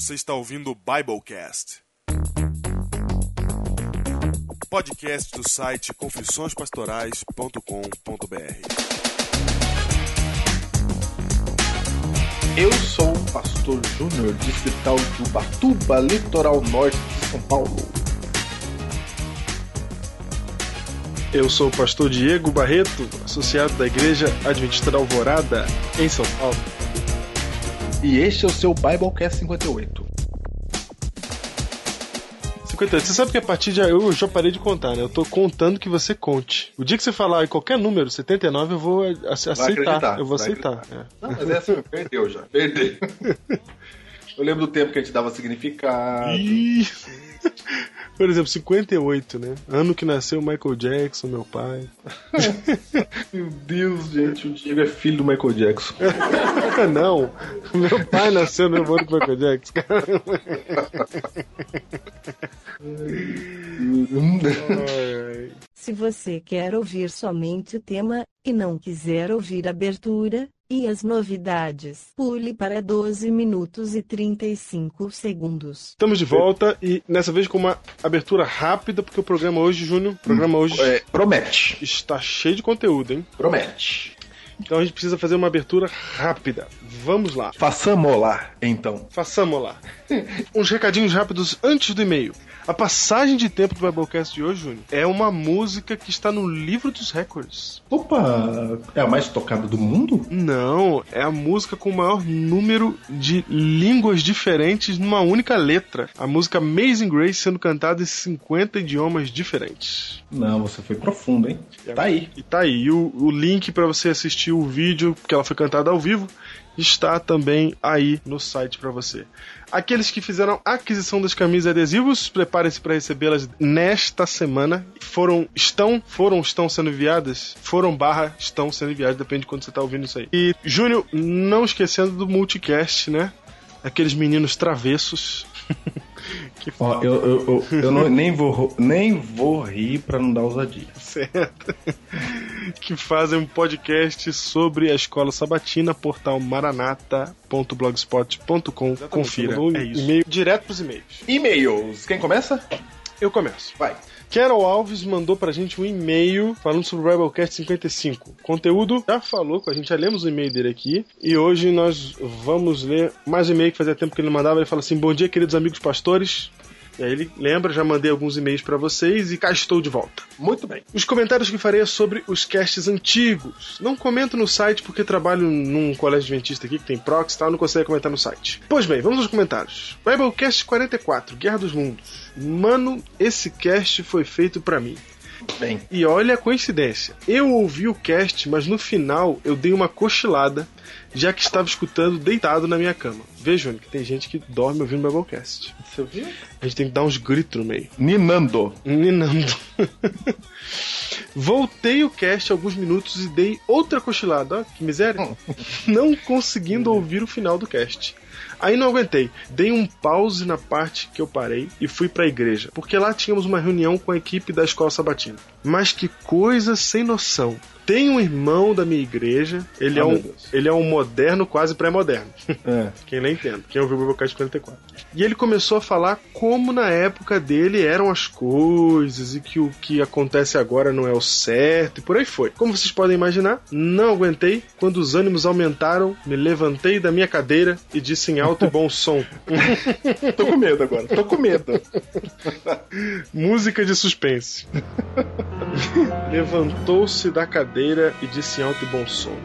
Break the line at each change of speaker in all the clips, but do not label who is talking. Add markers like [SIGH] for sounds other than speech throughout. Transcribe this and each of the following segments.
Você está ouvindo o Biblecast. Podcast do site confissõespastorais.com.br.
Eu sou o pastor Júnior, distrital de Ubatuba, litoral norte de São Paulo.
Eu sou o pastor Diego Barreto, associado da Igreja Adventista da Alvorada, em São Paulo.
E este é o seu Biblecast 58.
58. Você sabe que a partir de eu já parei de contar, né? Eu tô contando que você conte. O dia que você falar em qualquer número, 79, eu vou ace- aceitar. Eu vou aceitar. é.
Não, mas é assim, perdeu já. Perdeu. [LAUGHS] Eu lembro do tempo que a gente dava significado.
Ih. [LAUGHS] Por exemplo, 58, né? Ano que nasceu Michael Jackson, meu pai. [LAUGHS]
Meu Deus, gente, o Diego é filho do Michael Jackson. [LAUGHS]
Não, meu pai nasceu no ano do Michael Jackson.
Se você quer ouvir somente o tema, e não quiser ouvir a abertura, e as novidades, pule para 12 minutos e 35 segundos.
Estamos de volta e dessa vez com uma abertura rápida, porque o programa hoje, Júnior, o programa hoje
É, promete.
está cheio de conteúdo, hein?
Promete.
Então a gente precisa fazer uma abertura rápida. Vamos lá.
Façamos lá, então.
Façamos lá. Uns recadinhos rápidos antes do e-mail. A passagem de tempo do Biblecast de hoje, Júnior, é uma música que está no livro dos recordes.
Opa, é a mais tocada do mundo?
Não, é a música com o maior número de línguas diferentes numa única letra. A música Amazing Grace sendo cantada em 50 idiomas diferentes.
Não, você foi profundo, hein? Tá aí.
E tá aí. E o, o link para você assistir o vídeo, que ela foi cantada ao vivo, está também aí no site para você. Aqueles que fizeram aquisição das camisas e adesivos, preparem-se para recebê-las nesta semana. Foram, estão, foram, estão sendo enviadas? Foram barra, estão sendo enviadas, depende de quando você tá ouvindo isso aí. E, Júnior, não esquecendo do multicast, né? Aqueles meninos travessos. [LAUGHS] que
Ó, eu, eu, eu, eu não- nem, vou, nem vou rir pra não dar ousadia.
certo? que fazem um podcast sobre a escola sabatina, portal maranata.blogspot.com. Confira.
É isso.
E-mail direto pros e-mails.
E-mails. Quem começa?
Eu começo.
Vai.
Carol Alves mandou pra gente um e-mail falando sobre o Rebelcast 55. Conteúdo já falou com a gente, já lemos o e-mail dele aqui. E hoje nós vamos ler mais um e-mail que fazia tempo que ele mandava. Ele fala assim: Bom dia, queridos amigos pastores. E aí ele lembra, já mandei alguns e-mails pra vocês e cá estou de volta.
Muito bem.
Os comentários que farei é sobre os casts antigos. Não comento no site porque trabalho num colégio adventista aqui que tem prox e tal, não consigo comentar no site. Pois bem, vamos aos comentários. Biblecast 44, Guerra dos Mundos. Mano, esse cast foi feito pra mim.
Bem.
E olha a coincidência. Eu ouvi o cast, mas no final eu dei uma cochilada, já que estava escutando deitado na minha cama. Veja, que tem gente que dorme ouvindo Biblecast.
Você viu?
A gente tem que dar uns gritos no meio.
Ninando.
Ninando. [LAUGHS] Voltei o cast alguns minutos e dei outra cochilada. Ó, que miséria. Não conseguindo ouvir o final do cast. Aí não aguentei. Dei um pause na parte que eu parei e fui pra igreja, porque lá tínhamos uma reunião com a equipe da escola sabatina. Mas que coisa sem noção. Tem um irmão da minha igreja, ele,
Ah,
é, um, ele é um moderno, quase pré-moderno.
É. [LAUGHS]
Quem lê entende. Quem ouviu o Biblecast 44. E ele começou a falar como na época dele eram as coisas e que o que acontece agora não é o certo e por aí foi. Como vocês podem imaginar, não aguentei. Quando os ânimos aumentaram, me levantei da minha cadeira e disse em alto e bom som:
Tô com medo agora. Tô com medo. [LAUGHS]
Música de suspense. [LAUGHS] Levantou-se da cadeira e disse em alto e bom som: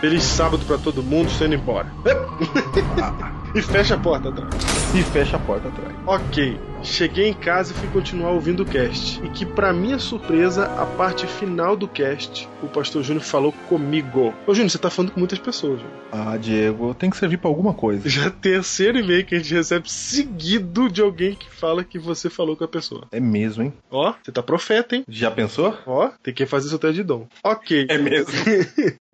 Feliz sábado pra todo mundo, indo embora. [LAUGHS] e fecha a porta atrás.
E fecha a porta atrás.
Ok, cheguei em casa e fui continuar ouvindo o cast. E que, pra minha surpresa, a parte final do cast, o pastor Júnior falou comigo. Ô Júnior, você tá falando com muitas pessoas, Júnior.
Ah, Diego, tem que servir pra alguma coisa.
Já [LAUGHS] terceiro e-mail que a gente recebe seguido de alguém que fala que você falou com a pessoa.
É mesmo, hein?
Ó, você tá profeta, hein?
Já pensou?
Ó, tem que fazer seu teste de dom. Ok.
É mesmo. [LAUGHS]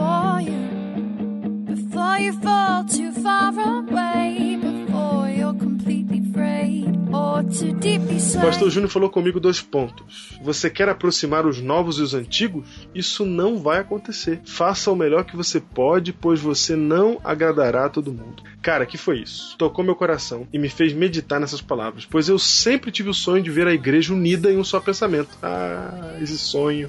before you, before you fall too far away, before you're completely frayed or too deeply
pastor Júnior falou comigo dois pontos. Você quer aproximar os novos e os antigos? Isso não vai acontecer. Faça o melhor que você pode, pois você não agradará a todo mundo. Cara, que foi isso? Tocou meu coração e me fez meditar nessas palavras, pois eu sempre tive o sonho de ver a igreja unida em um só pensamento. Ah, esse sonho.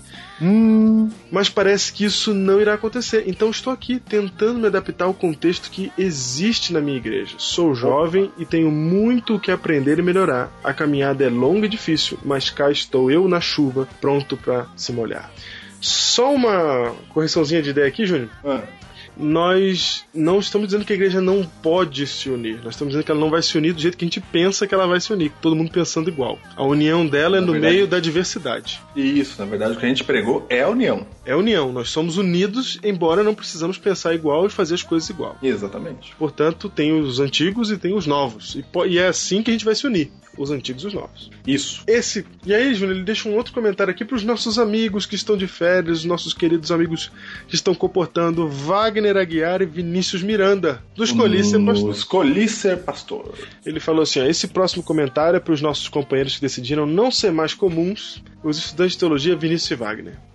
Mas parece que isso não irá acontecer. Então estou aqui tentando me adaptar ao contexto que existe na minha igreja. Sou jovem e tenho muito o que aprender e melhorar. A caminhada é longa e difícil, mas cá estou eu na chuva, pronto para se molhar. Só uma correçãozinha de ideia aqui, Júnior.
Ah,
Nós não estamos dizendo que a igreja não pode se unir. Nós estamos dizendo que ela não vai se unir do jeito que a gente pensa que ela vai se unir, todo mundo pensando igual. A união dela é
Na
no
verdade-
meio da diversidade.
Isso, na verdade, o que a gente pregou é a união.
É união. Nós somos unidos, embora não precisamos pensar igual e fazer as coisas igual.
Exatamente.
Portanto, tem os antigos e tem os novos. E, e é assim que a gente vai se unir. Os antigos e os novos.
Isso.
Esse. E aí, Júnior, ele deixa um outro comentário aqui para os nossos amigos que estão de férias, os nossos queridos amigos que estão comportando Wagner Aguiar e Vinícius Miranda, do Escolhi Ser Pastor.
Ser pastor.
Ele falou assim: ó, esse próximo comentário é para os nossos companheiros que decidiram não ser mais comuns, os estudantes de teologia Vinícius e Wagner.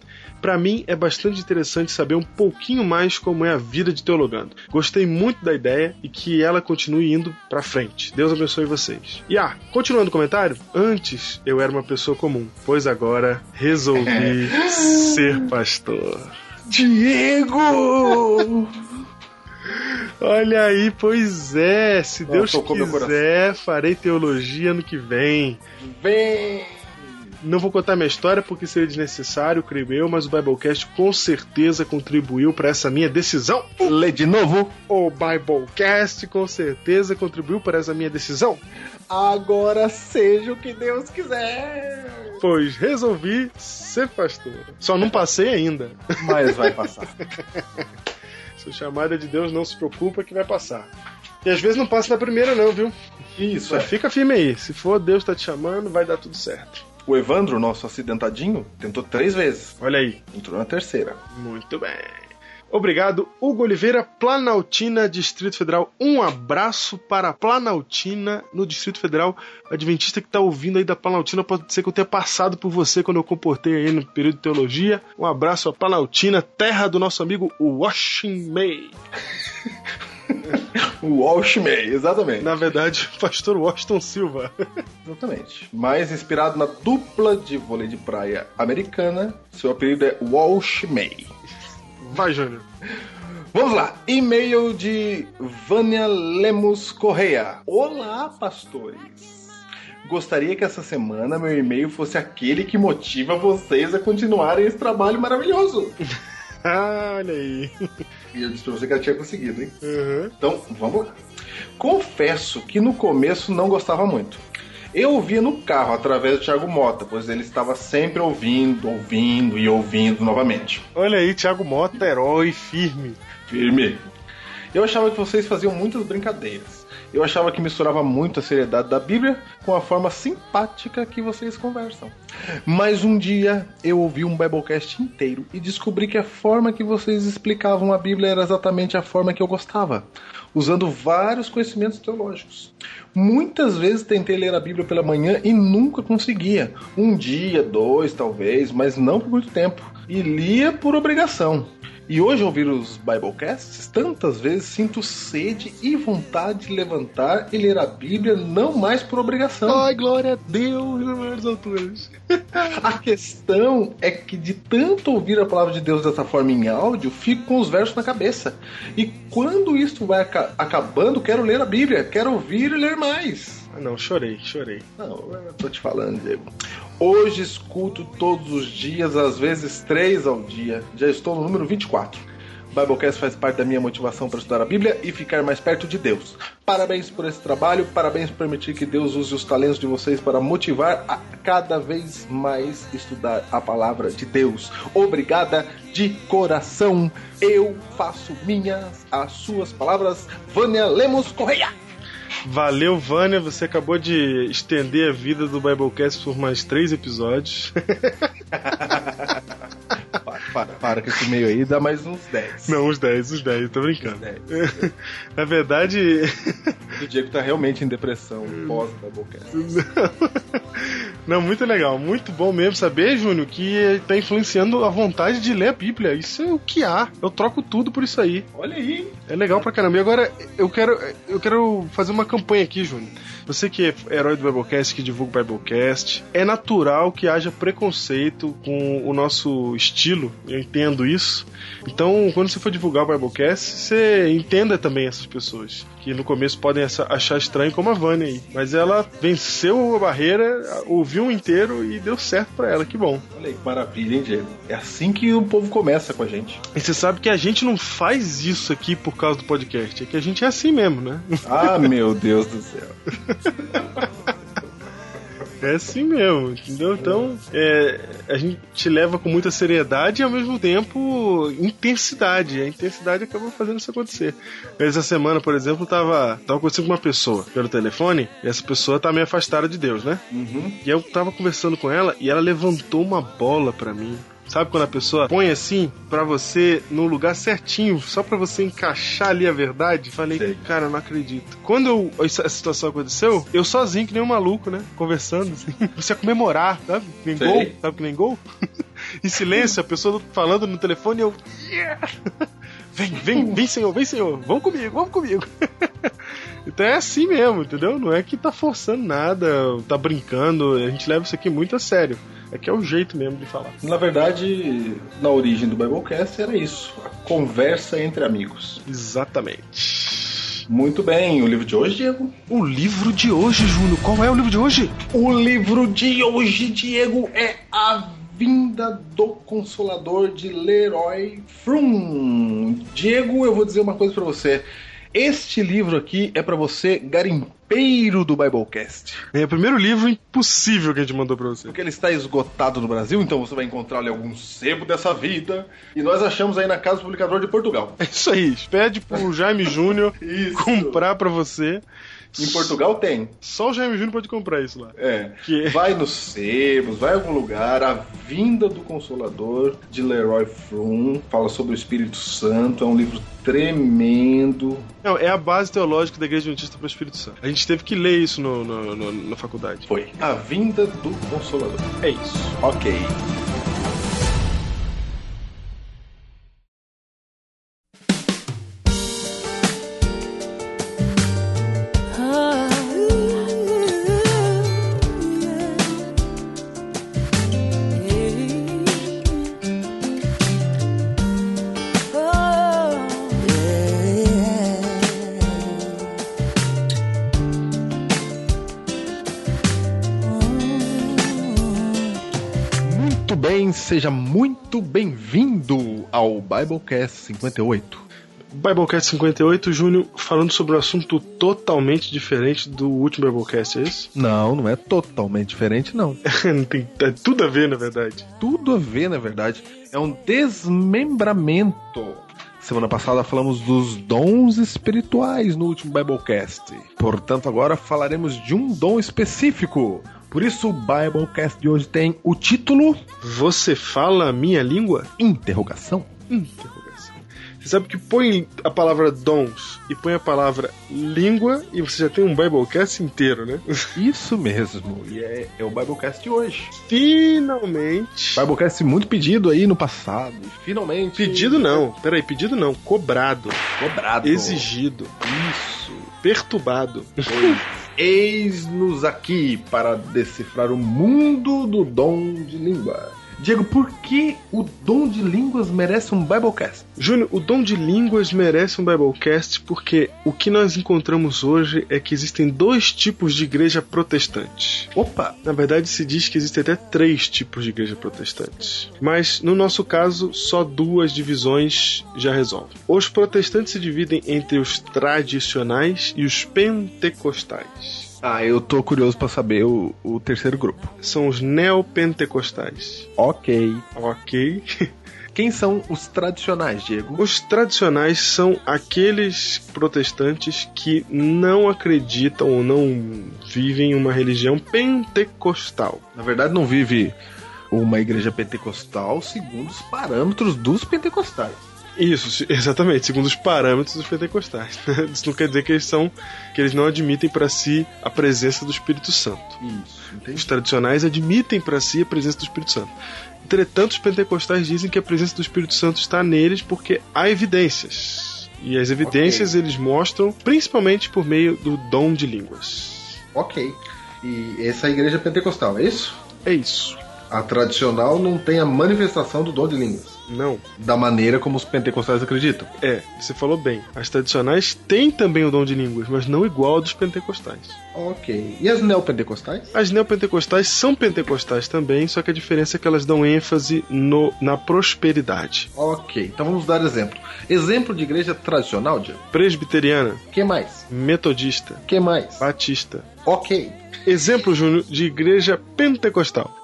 Para mim é bastante interessante saber um pouquinho mais como é a vida de teologando. Gostei muito da ideia e que ela continue indo pra frente. Deus abençoe vocês. E ah, continuando o comentário, antes eu era uma pessoa comum, pois agora resolvi [LAUGHS] ser pastor.
Diego! [LAUGHS]
Olha aí, pois é, se Deus quiser, farei teologia ano que vem.
Vem!
Não vou contar minha história porque seria desnecessário, creio eu, mas o Biblecast com certeza contribuiu para essa minha decisão.
Lê de novo.
O Biblecast com certeza contribuiu para essa minha decisão,
Agora seja o que Deus quiser.
pois resolvi ser pastor. Só não passei ainda.
Mas vai passar. [LAUGHS]
Se chamada de Deus, não se preocupa que vai passar. E às vezes não passa na primeira, não, viu?
Isso,
Só
é.
fica firme aí. Se for Deus tá te chamando, vai dar tudo certo.
O Evandro, nosso acidentadinho, tentou três vezes.
Olha aí.
Entrou na terceira.
Muito bem. Obrigado, Hugo Oliveira, Planaltina, Distrito Federal. Um abraço para a Planaltina, no Distrito Federal. Adventista que está ouvindo aí da Planaltina, pode ser que eu tenha passado por você quando eu comportei aí no período de teologia. Um abraço à Planaltina, terra do nosso amigo Washington May. [LAUGHS]
O Walshmay, exatamente.
Na verdade, pastor Washington Silva.
Exatamente. Mais inspirado na dupla de vôlei de praia americana, seu apelido é Walshmay.
Vai, Júnior.
Vamos lá. E-mail de Vânia Lemos Correia. Olá, pastores. Gostaria que essa semana meu e-mail fosse aquele que motiva vocês a continuarem esse trabalho maravilhoso. [LAUGHS] [LAUGHS]
Olha aí.
E eu disse pra você que ela tinha conseguido, hein?
Uhum.
Então, vamos lá. Confesso que no começo não gostava muito. Eu ouvia no carro através do Thiago Mota, pois ele estava sempre ouvindo, ouvindo e ouvindo novamente.
Olha aí, Thiago Mota, herói firme.
Firme. Eu achava que vocês faziam muitas brincadeiras. Eu achava que misturava muito a seriedade da Bíblia com a forma simpática que vocês conversam. Mas um dia eu ouvi um Biblecast inteiro e descobri que a forma que vocês explicavam a Bíblia era exatamente a forma que eu gostava, usando vários conhecimentos teológicos. Muitas vezes tentei ler a Bíblia pela manhã e nunca conseguia. Um dia, dois talvez, mas não por muito tempo. E lia por obrigação. E hoje, ao ouvir os Biblecasts, tantas vezes sinto sede e vontade de levantar e ler a Bíblia, não mais por obrigação.
Ai, glória a Deus, maiores alturas.
A questão é que, de tanto ouvir a palavra de Deus dessa forma em áudio, fico com os versos na cabeça. E quando isso vai aca- acabando, quero ler a Bíblia, quero ouvir e ler mais.
Ah, não, chorei, chorei.
Não, eu tô te falando, Diego. Hoje escuto todos os dias, às vezes três ao dia. Já estou no número 24. O Biblecast faz parte da minha motivação para estudar a Bíblia e ficar mais perto de Deus. Parabéns por esse trabalho, parabéns por permitir que Deus use os talentos de vocês para motivar a cada vez mais estudar a palavra de Deus. Obrigada de coração. Eu faço minhas as suas palavras. Vânia Lemos Correia.
Valeu, Vânia. Você acabou de estender a vida do Biblecast por mais três episódios. [LAUGHS]
Para, para, com esse meio aí, dá mais uns 10.
Não, uns 10, uns 10, tô brincando.
10. [LAUGHS]
Na verdade,
O Diego tá realmente em depressão pós-Doublecast. [LAUGHS]
Não, muito legal, muito bom mesmo saber, Júnior, que tá influenciando a vontade de ler a Bíblia. Isso é o que há. Eu troco tudo por isso aí.
Olha aí.
É legal pra caramba. E agora eu quero, eu quero fazer uma campanha aqui, Júnior. Você que é herói do Biblecast, que divulga o Biblecast, é natural que haja preconceito com o nosso estilo. Eu entendo isso. Então, quando você for divulgar o Biblecast, você entenda também essas pessoas. Que no começo podem achar estranho, como a Vânia aí. Mas ela venceu a barreira, ouviu um inteiro e deu certo pra ela. Que bom.
Olha aí que maravilha, hein, Diego? É assim que o povo começa com a gente.
E você sabe que a gente não faz isso aqui por causa do podcast. É que a gente é assim mesmo, né?
Ah, meu Deus do céu. [LAUGHS]
É assim mesmo, entendeu? Então, é, a gente leva com muita seriedade e ao mesmo tempo intensidade. A intensidade acaba fazendo isso acontecer. Essa semana, por exemplo, tava, tava conversando com uma pessoa pelo telefone e essa pessoa tá meio afastada de Deus, né?
Uhum.
E eu tava conversando com ela e ela levantou uma bola pra mim. Sabe quando a pessoa põe assim pra você no lugar certinho, só pra você encaixar ali a verdade? Falei,
Sei.
cara, eu não acredito. Quando eu- essa situação aconteceu, eu sozinho, que nem um maluco, né? Conversando, assim. [LAUGHS] Você ia comemorar, sabe? Que nem
Sei.
gol, sabe que nem gol? [LAUGHS] em silêncio, a pessoa falando no telefone e eu. "Yeah!" [LAUGHS] Vem, vem, vem, senhor, vem, senhor. Vamos comigo, vamos comigo. Então é assim mesmo, entendeu? Não é que tá forçando nada, tá brincando. A gente leva isso aqui muito a sério. É que é o jeito mesmo de falar.
Na verdade, na origem do Biblecast era isso: a conversa entre amigos.
Exatamente.
Muito bem, o livro de hoje, Diego?
O livro de hoje, Júnior. Qual é o livro de hoje?
O livro de hoje, Diego, é A Vinda do Consolador de Leroy Frum. Diego, eu vou dizer uma coisa pra você. Este livro aqui é pra você, garimpeiro do Biblecast.
É o primeiro livro impossível que a gente mandou pra você.
Porque ele está esgotado no Brasil, então você vai encontrar ali algum sebo dessa vida. E nós achamos aí na Casa do Publicador de Portugal.
É isso aí. Pede pro Jaime Júnior [LAUGHS] comprar pra você.
Em Portugal tem.
Só o Jaime Júnior pode comprar isso lá.
É.
Que-
Vai nos sebos, vai em algum lugar. A Vinda do Consolador, de Leroy Frum. Fala sobre o Espírito Santo. É um livro tremendo.
Não, é a base teológica da Igreja Adventista para o Espírito Santo. A gente teve que ler isso no, no- no- na faculdade.
Foi. A Vinda do Consolador.
É isso.
Ok. Ao Biblecast 58.
Biblecast 58, Júnior, falando sobre um assunto totalmente diferente do último Biblecast, é isso?
Não, não é totalmente diferente, [LAUGHS] não.
Tem é tudo a ver, na verdade.
tudo a ver, na verdade. É um desmembramento. Semana passada falamos dos dons espirituais no último Biblecast. Portanto, agora falaremos de um dom específico. Por isso, o Biblecast de hoje tem o título
Você fala a minha língua?
Interrogação.
Interrogação. Você sabe que põe a palavra dons e põe a palavra língua e você já tem um Biblecast inteiro, né? [LAUGHS]
Isso mesmo. E é, é o Biblecast de hoje.
Finalmente.
Biblecast muito pedido aí no passado. Finalmente.
Pedido não, peraí, pedido não, cobrado,
Cobrado.
exigido,
Isso.
perturbado.
Pois, Eis-nos aqui para decifrar o mundo do dom de língua. Diego, por que o dom de línguas merece um Biblecast?
Júnior, o dom de línguas merece um Biblecast porque o que nós encontramos hoje é que existem dois tipos de igreja protestante.
Opa!
Na verdade, se diz que existem até três tipos de igreja protestante. Mas, no nosso caso, só duas divisões já resolvem. Os protestantes se dividem entre os tradicionais e os pentecostais.
Ah, eu tô curioso para saber o, o terceiro grupo.
São os neopentecostais.
Ok.
Ok. [LAUGHS]
Quem são os tradicionais, Diego?
Os tradicionais são aqueles protestantes que não acreditam ou não vivem uma religião pentecostal.
Na verdade, não vive uma igreja pentecostal segundo os parâmetros dos pentecostais.
Isso, exatamente, segundo os parâmetros dos pentecostais. né? [LAUGHS] Isso não quer dizer que eles são que eles não admitem para si a presença do Espírito Santo.
Isso,
Os tradicionais admitem para si a presença do Espírito Santo. Entretanto, os pentecostais dizem que a presença do Espírito Santo está neles porque há evidências. E as evidências eles mostram principalmente por meio do dom de línguas.
Ok. E essa é a igreja pentecostal, é isso?
É isso.
A tradicional não tem a manifestação do dom de línguas.
Não.
Da maneira como os pentecostais acreditam.
É, você falou bem. As tradicionais têm também o dom de línguas, mas não igual ao dos pentecostais.
Ok. E as neopentecostais?
As neopentecostais são pentecostais também, só que a diferença é que elas dão ênfase no, na prosperidade.
Ok. Então vamos dar exemplo. Exemplo de igreja tradicional, Diego.
Presbiteriana,
que mais?
metodista,
que mais?
batista.
Ok.
Exemplo, Júnior, de igreja pentecostal.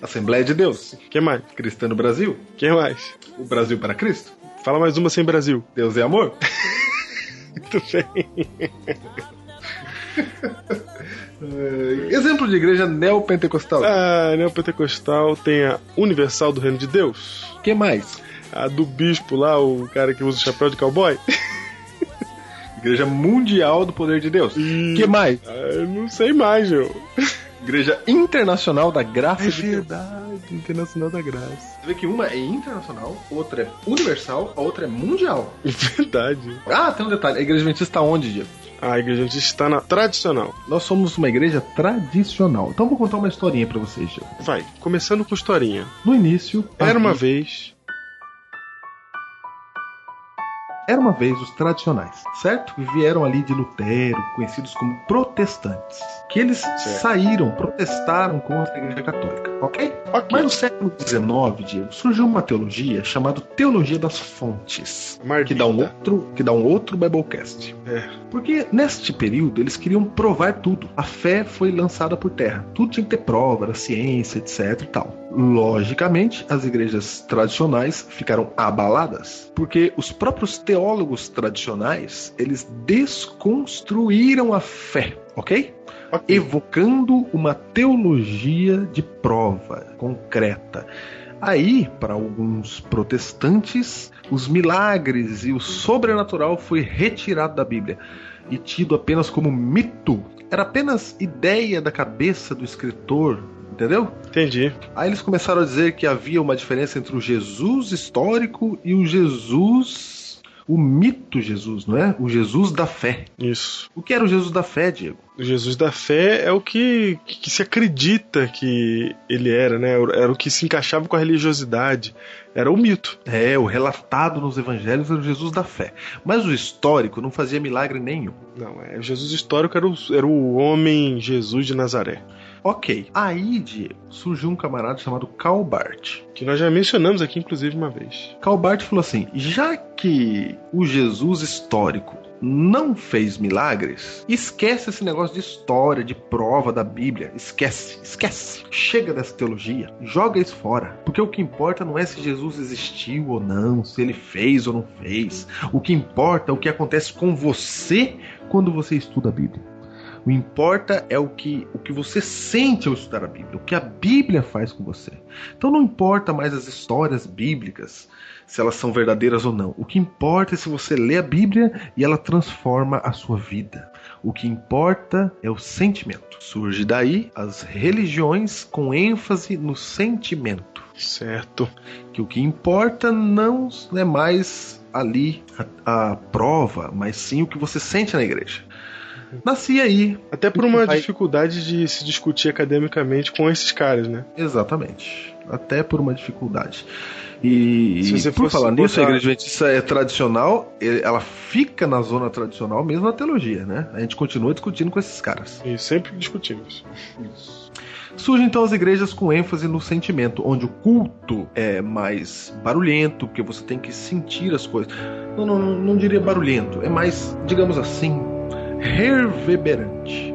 Assembleia de Deus.
que mais?
Cristã no Brasil.
que mais?
O Brasil para Cristo.
Fala mais uma sem Brasil.
Deus é amor. [LAUGHS]
Muito bem.
Eh, exemplo de igreja neopentecostal.
A neopentecostal tem a Universal do Reino de Deus.
que mais?
A do bispo lá, o cara que usa o chapéu de cowboy.
Igreja mundial do poder de Deus.
E-
que mais?
Ah, eu não sei mais, João.
Igreja internacional da graça
É
de Deus.
verdade, Internacional da Graça.
Você vê que uma é internacional, outra é universal, a outra é mundial.
É verdade.
Ah, tem um detalhe. A igreja adventista está onde, Diego?
A igreja está na tradicional.
Nós somos uma igreja tradicional. Então vou contar uma historinha pra vocês, Diego.
Vai, começando com historinha.
No início,
Era uma vez.
Era uma vez os tradicionais, certo? E vieram ali de Lutero, conhecidos como protestantes, que eles saíram, protestaram contra a igreja católica, ok?
Ok.
Mas no século XIX, Diego, surgiu uma teologia chamada teologia das fontes, que dá um outro, que dá um outro Biblecast.
É.
Porque neste período eles queriam provar tudo. A fé foi lançada por terra. Tudo tinha que ter prova, era ciência, etc e tal. Logicamente, as igrejas tradicionais ficaram abaladas, porque os próprios teólogos tradicionais, eles desconstruíram a fé, ok?
Ok.
evocando uma teologia de prova concreta. Aí, para alguns protestantes, os milagres e o sobrenatural foi retirado da Bíblia e tido apenas como mito. Era apenas ideia da cabeça do escritor, entendeu?
Entendi.
Aí eles começaram a dizer que havia uma diferença entre o Jesus histórico e o Jesus, o mito Jesus, não é? O Jesus da fé.
Isso.
O que era o Jesus da fé, Diego?
O Jesus da fé é o que, que se acredita que ele era, né? Era o que se encaixava com a religiosidade. Era o mito.
É, o relatado nos evangelhos era o Jesus da fé. Mas o histórico não fazia milagre nenhum.
Não, é, o Jesus histórico era o, era o homem Jesus de Nazaré.
Ok. Aí, Diego, surgiu um camarada chamado Karl Barth.
Que nós já mencionamos aqui, inclusive, uma vez.
Karl Barth falou assim: já que o Jesus histórico não fez milagres, esquece esse negócio de história, de prova da Bíblia. Esquece, esquece. Chega dessa teologia, joga isso fora. Porque o que importa não é se Jesus existiu ou não, se ele fez ou não fez. O que importa é o que acontece com você quando você estuda a Bíblia. O importa é o que, o que você sente ao estudar a Bíblia, o que a Bíblia faz com você. Então não importa mais as histórias bíblicas, se elas são verdadeiras ou não. O que importa é se você lê a Bíblia e ela transforma a sua vida. O que importa é o sentimento. Surge daí as religiões com ênfase no sentimento.
Certo.
Que o que importa não é mais ali a, a prova, mas sim o que você sente na igreja. Nasci aí.
Até por uma
Vai-
dificuldade de se discutir academicamente com esses caras, né?
Exatamente. Até por uma dificuldade. E,
Se
e
você
por
fosse
falar nisso, a igreja adventista é tradicional, e- ela fica na zona tradicional mesmo na teologia, né? A gente continua discutindo com esses caras.
E sempre discutimos.
Surgem então as igrejas com ênfase no sentimento, onde o culto é mais barulhento, porque você tem que sentir as coisas. Não, não, não, não diria barulhento, é mais, digamos assim, reverberante.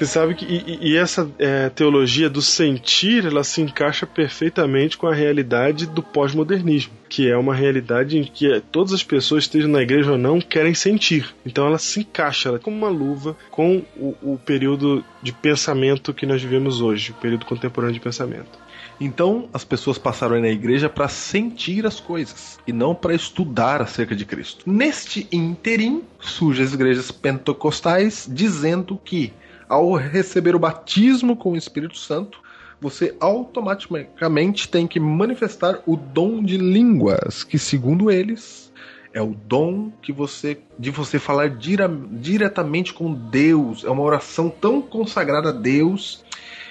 Você sabe que e, e- essa é, teologia do sentir, ela se encaixa perfeitamente com a realidade do pós-modernismo, que é uma realidade em que todas as pessoas, estejam na igreja ou não, querem sentir. Então ela se encaixa ela é como uma luva com o, o período de pensamento que nós vivemos hoje, o período contemporâneo de pensamento.
Então, as pessoas passaram aí na igreja para sentir as coisas e não para estudar acerca de Cristo. Neste interim, surgem as igrejas pentecostais dizendo que ao receber o batismo com o Espírito Santo, você automaticamente tem que manifestar o dom de línguas, que segundo eles é o dom que você de você falar dira- diretamente com Deus, é uma oração tão consagrada a Deus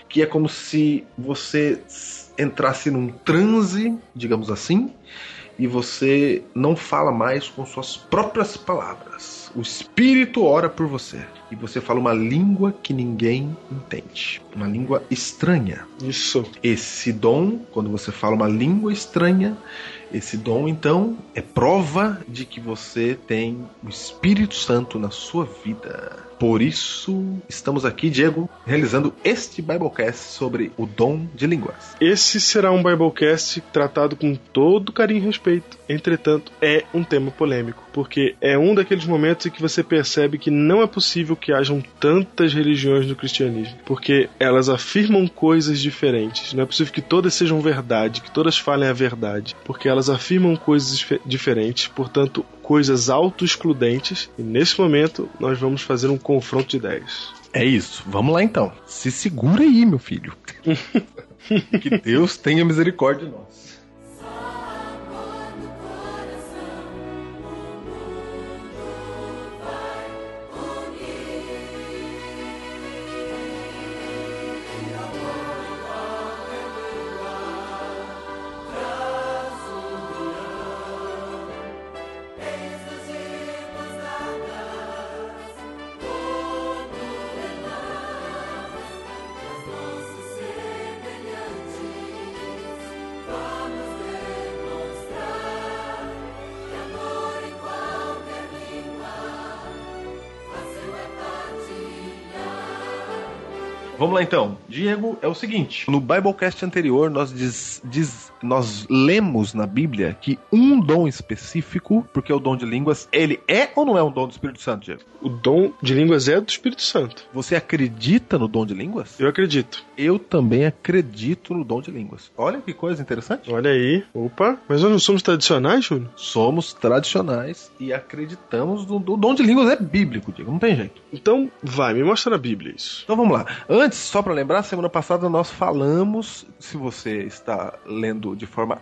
que é como se você entrasse num transe, digamos assim, e você não fala mais com suas próprias palavras. O Espírito ora por você e você fala uma língua que ninguém entende, uma língua estranha.
Isso.
Esse dom, quando você fala uma língua estranha, esse dom então é prova de que você tem o Espírito Santo na sua vida. Por isso, estamos aqui, Diego, realizando este Biblecast sobre o dom de línguas.
Esse será um Biblecast tratado com todo carinho e respeito. Entretanto, é um tema polêmico, porque é um daqueles momentos em que você percebe que não é possível que hajam tantas religiões no cristianismo, porque elas afirmam coisas diferentes. Não é possível que todas sejam verdade, que todas falem a verdade, porque elas afirmam coisas dife- diferentes, portanto, coisas auto-excludentes. E nesse momento, nós vamos fazer um confronto de ideias.
É isso, vamos lá então. Se segura aí, meu filho. [LAUGHS] que Deus tenha misericórdia de nós. Lá então. Diego, é o seguinte: no Biblecast anterior nós diz, diz- nós lemos na Bíblia que um dom específico, porque o dom de línguas, ele é ou não é um dom do Espírito Santo, Diego?
O dom de línguas é do Espírito Santo.
Você acredita no dom de línguas?
Eu acredito.
Eu também acredito no dom de línguas. Olha que coisa interessante.
Olha aí. Opa, mas nós não somos tradicionais, Júnior?
Somos tradicionais e acreditamos no, no dom de línguas é bíblico, Diego, não tem jeito.
Então, vai, me mostra na Bíblia isso.
Então vamos lá. Antes, só para lembrar, semana passada nós falamos, se você está lendo de forma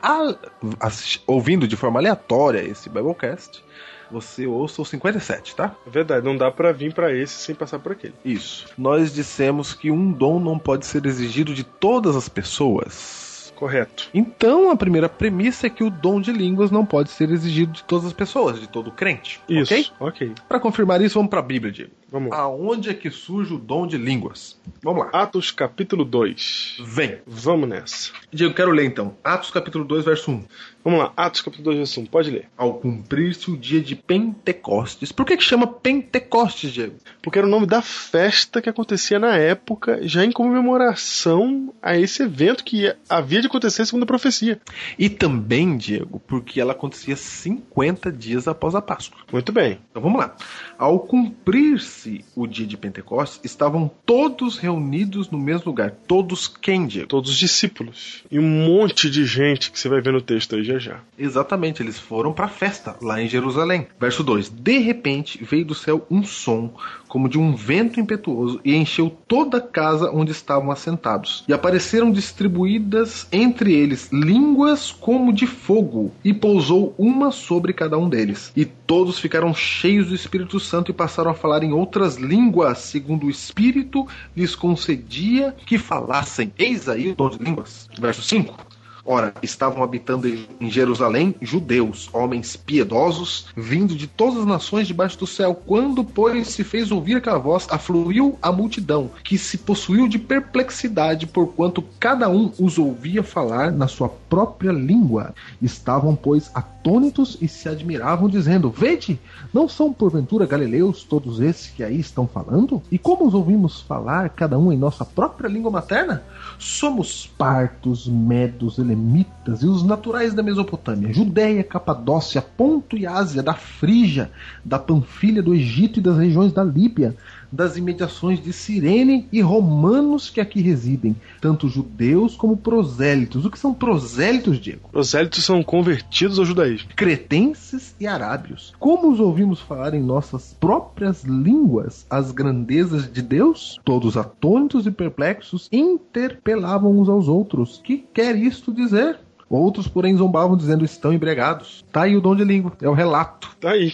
ouvindo de forma aleatória esse Biblecast, você ouça o 57, tá?
É verdade, não dá pra vir pra esse sem passar por aquele.
Isso. Nós dissemos que um dom não pode ser exigido de todas as pessoas.
Correto.
Então, a primeira premissa é que o dom de línguas não pode ser exigido de todas as pessoas, de todo crente.
Isso.
Ok? Para confirmar isso, vamos para a Bíblia, Diego.
Vamos.
Aonde é que surge o dom de línguas? Vamos lá.
Atos capítulo 2.
Vem.
Vamos nessa.
Diego, quero ler então. Atos capítulo 2, verso 1.
Vamos lá, Atos capítulo 2, verso 1. Pode ler.
Ao cumprir-se o dia de Pentecostes. Por que que chama Pentecostes, Diego?
Porque era o nome da festa que acontecia na época, já em comemoração a esse evento que havia de acontecer segundo a profecia.
E também, Diego, porque ela acontecia 50 dias após a Páscoa.
Muito bem.
Então vamos lá. Ao cumprir-se o dia de Pentecostes, estavam todos reunidos no mesmo lugar. Todos quem, Diego?
Todos os discípulos. E um monte de gente que você vai ver no texto aí já
Exatamente, eles foram para a festa lá em Jerusalém. Verso 2: De repente veio do céu um som, como de um vento impetuoso, e encheu toda a casa onde estavam assentados. E apareceram distribuídas entre eles línguas como de fogo, e pousou uma sobre cada um deles. E todos ficaram cheios do Espírito Santo e passaram a falar em outras línguas, segundo o Espírito lhes concedia que falassem. Eis aí o dom de línguas. Verso 5. Ora, estavam habitando em Jerusalém judeus, homens piedosos, vindo de todas as nações debaixo do céu. Quando, pois, se fez ouvir aquela voz, afluiu a multidão, que se possuiu de perplexidade, porquanto cada um os ouvia falar na sua própria língua. Estavam, pois, atônitos e se admiravam, dizendo: Vede, não são porventura galileus todos esses que aí estão falando? E como os ouvimos falar, cada um em nossa própria língua materna? Somos partos, medos, elemitas e os naturais da Mesopotâmia, Judéia, Capadócia, Ponto e Ásia, da Frígia, da Panfilha, do Egito e das regiões da Líbia, das imediações de Cirene e romanos que aqui residem, tanto judeus como prosélitos. O que são prosélitos, Diego?
Prosélitos são convertidos ao judaísmo.
Cretenses e arábios. Como os ouvimos falar em nossas próprias línguas as grandezas de Deus? Todos atônitos e perplexos interpelavam uns aos outros. Que quer isto dizer? Outros, porém, zombavam dizendo estão embriagados. Tá aí o dom de língua. É o relato
Tá aí.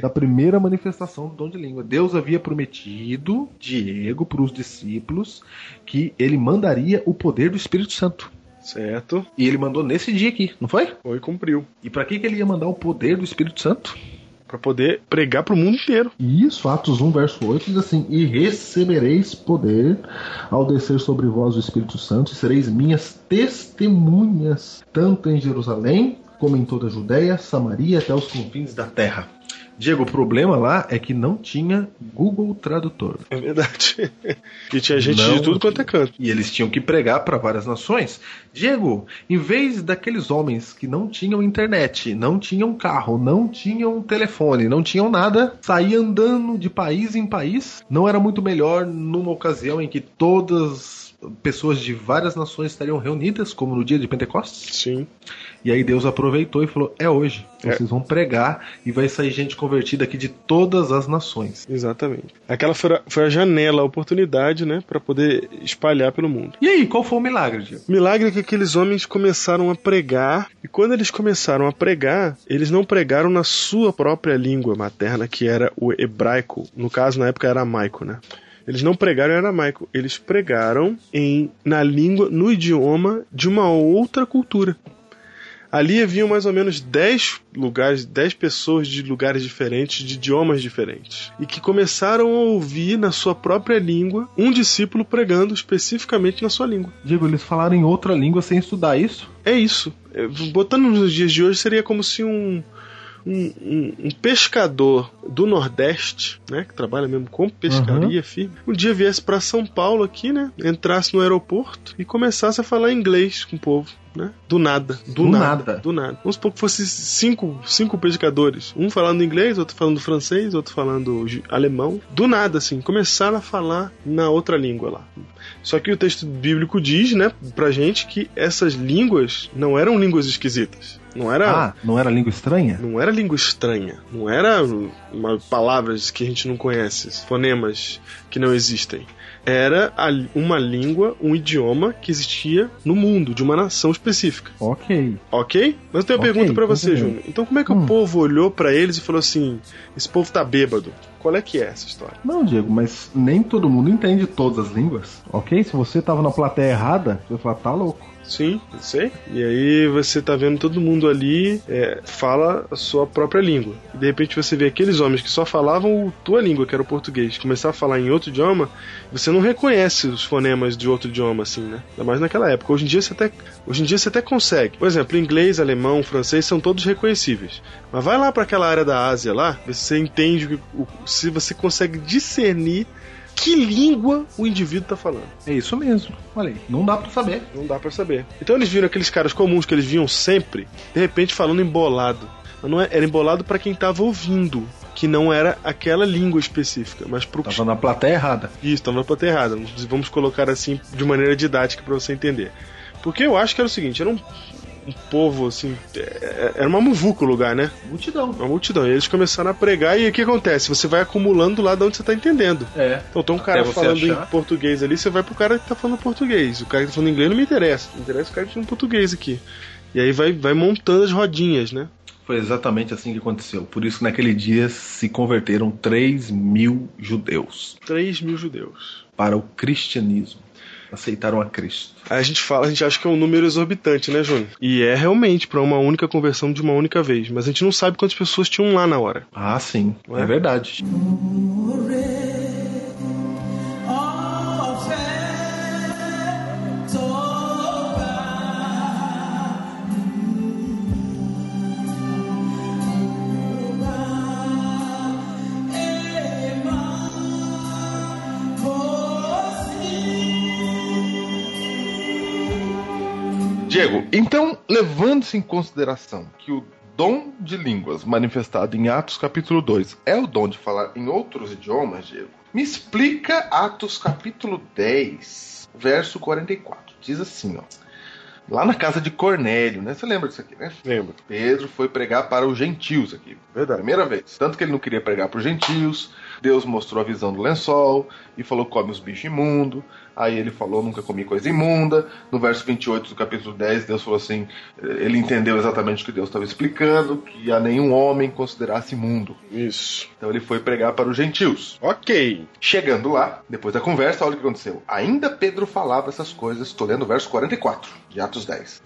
da primeira manifestação do dom de língua. Deus havia prometido, Diego, para os discípulos, que ele mandaria o poder do Espírito Santo.
Certo.
E ele mandou nesse dia aqui, não foi?
Foi cumpriu.
E para que, que ele ia mandar o poder do Espírito Santo?
Pra poder pregar pro mundo inteiro.
Isso, Atos 1, verso 8, diz assim: E recebereis poder ao descer sobre vós o Espírito Santo, e sereis minhas testemunhas, tanto em Jerusalém, como em toda a Judéia, Samaria, até os confins da terra. Diego, o problema lá é que não tinha Google Tradutor.
É verdade. e tinha gente
Não.
de tudo quanto é canto.
E eles tinham que pregar para várias nações. Diego, em vez daqueles homens que não tinham internet, não tinham carro, não tinham telefone, não tinham nada, sair andando de país em país, não era muito melhor numa ocasião em que todas pessoas de várias nações estariam reunidas, como no dia de Pentecostes?
Sim.
E aí Deus aproveitou e falou: é hoje.
É.
Vocês vão pregar e vai sair gente convertida aqui de todas as nações.
Exatamente. Aquela foi a, foi a janela, a oportunidade, né? Pra poder espalhar pelo mundo.
E aí, qual foi o milagre, Diego?
O milagre é que aqueles homens começaram a pregar, e quando eles começaram a pregar, eles não pregaram na sua própria língua materna, que era o hebraico. No caso, na época, era aramaico, né? Eles não pregaram em aramaico, eles pregaram em na língua, no idioma de uma outra cultura. Ali haviam mais ou menos 10 lugares, 10 pessoas de lugares diferentes, de idiomas diferentes, e que começaram a ouvir na sua própria língua um discípulo pregando especificamente na sua língua.
Diego, eles falaram em outra língua sem estudar isso?
É isso. É, Botando nos dias de hoje, seria como se um, um, um- um pescador do Nordeste, né, que trabalha mesmo com pescaria firme, um dia viesse para São Paulo aqui, né, entrasse no aeroporto e começasse a falar inglês com o povo. Né? Do nada. Do,
Do
nada.
nada.
Do nada. Vamos supor que fosse cinco, cinco pescadores. Um falando inglês, outro falando francês, outro falando alemão. Do nada, assim. Começaram a falar na outra língua lá. Só que o texto bíblico diz, né, pra gente que essas línguas não eram línguas esquisitas. Não era,
Ah, não era língua estranha?
não era língua estranha. Não era uma, palavras que a gente não conhece, fonemas que não existem. Era uma língua, um idioma que existia no mundo, de uma nação específica.
Ok.
Ok? Mas eu tenho uma
Ok,
pergunta pra você. Júnior. Então como é que
Hum.
o povo olhou pra eles e falou assim: esse povo tá bêbado? Qual é que é essa história?
Não, Diego, mas nem todo mundo entende todas as línguas. Ok? Se você tava na plateia errada, você vai falar, tá louco.
Sim, eu sei. E aí você tá vendo todo mundo ali é, fala a sua própria língua. E de repente você vê aqueles homens que só falavam tua língua, que era o português, começar a falar em outro idioma, você não reconhece os fonemas de outro idioma assim, né? Ainda mais naquela época. Hoje em dia você até, hoje em dia você até consegue. Por exemplo, inglês, alemão, francês são todos reconhecíveis. Mas vai lá para aquela área da Ásia lá, você entende o- se você consegue discernir que língua o indivíduo tá falando.
É isso mesmo. Olha aí, não dá pra saber.
Não dá pra saber. Então eles viram aqueles caras comuns que eles viam sempre, de repente falando embolado. Mas não é- era embolado pra quem tava ouvindo, que não era aquela língua específica, mas pro
Tava na plateia errada.
isso, tava na plateia errada. Vamos colocar assim de maneira didática pra você entender. Porque eu acho que era o seguinte, era um, um povo assim, é- era uma muvuca o lugar, né?
Multidão.
Uma multidão. E eles começaram a pregar e o que acontece? Você vai acumulando lá de onde você tá entendendo.
É.
Então tem um cara
Até
falando
achar.
em português ali, você vai pro cara que tá falando português. O cara que tá falando inglês não me interessa. Me interessa o cara que tá falando português aqui. E aí vai, vai montando as rodinhas, né?
Foi exatamente assim que aconteceu. Por isso, naquele dia se converteram 3 mil judeus
3 mil judeus.
para o cristianismo. Aceitaram a Cristo.
Aí a gente fala, a gente acha que é um número exorbitante, né, Júnior? E é realmente para uma única conversão de uma única vez. Mas a gente não sabe quantas pessoas tinham lá na hora.
Ah, sim,
é?
é verdade. Diego, então, levando-se em consideração que o dom de línguas manifestado em Atos capítulo 2 é o dom de falar em outros idiomas, Diego, me explica Atos capítulo 10, verso 44. Diz assim, ó. Lá na casa de Cornélio, né? Você lembra disso aqui, né?
Lembra?
Pedro foi pregar para os gentios aqui.
Verdade.
Primeira vez. Tanto que ele não queria pregar para os gentios. Deus mostrou a visão do lençol e falou: come os bichos imundos. Aí ele falou: nunca comi coisa imunda. No verso 28 do capítulo 10, Deus falou assim: ele entendeu exatamente o que Deus estava explicando, que a nenhum homem considerasse imundo.
Isso.
Então ele foi pregar para os gentios.
Ok.
Chegando lá, depois da conversa, olha o que aconteceu. Ainda Pedro falava essas coisas, estou lendo o verso 44 de Atos 10.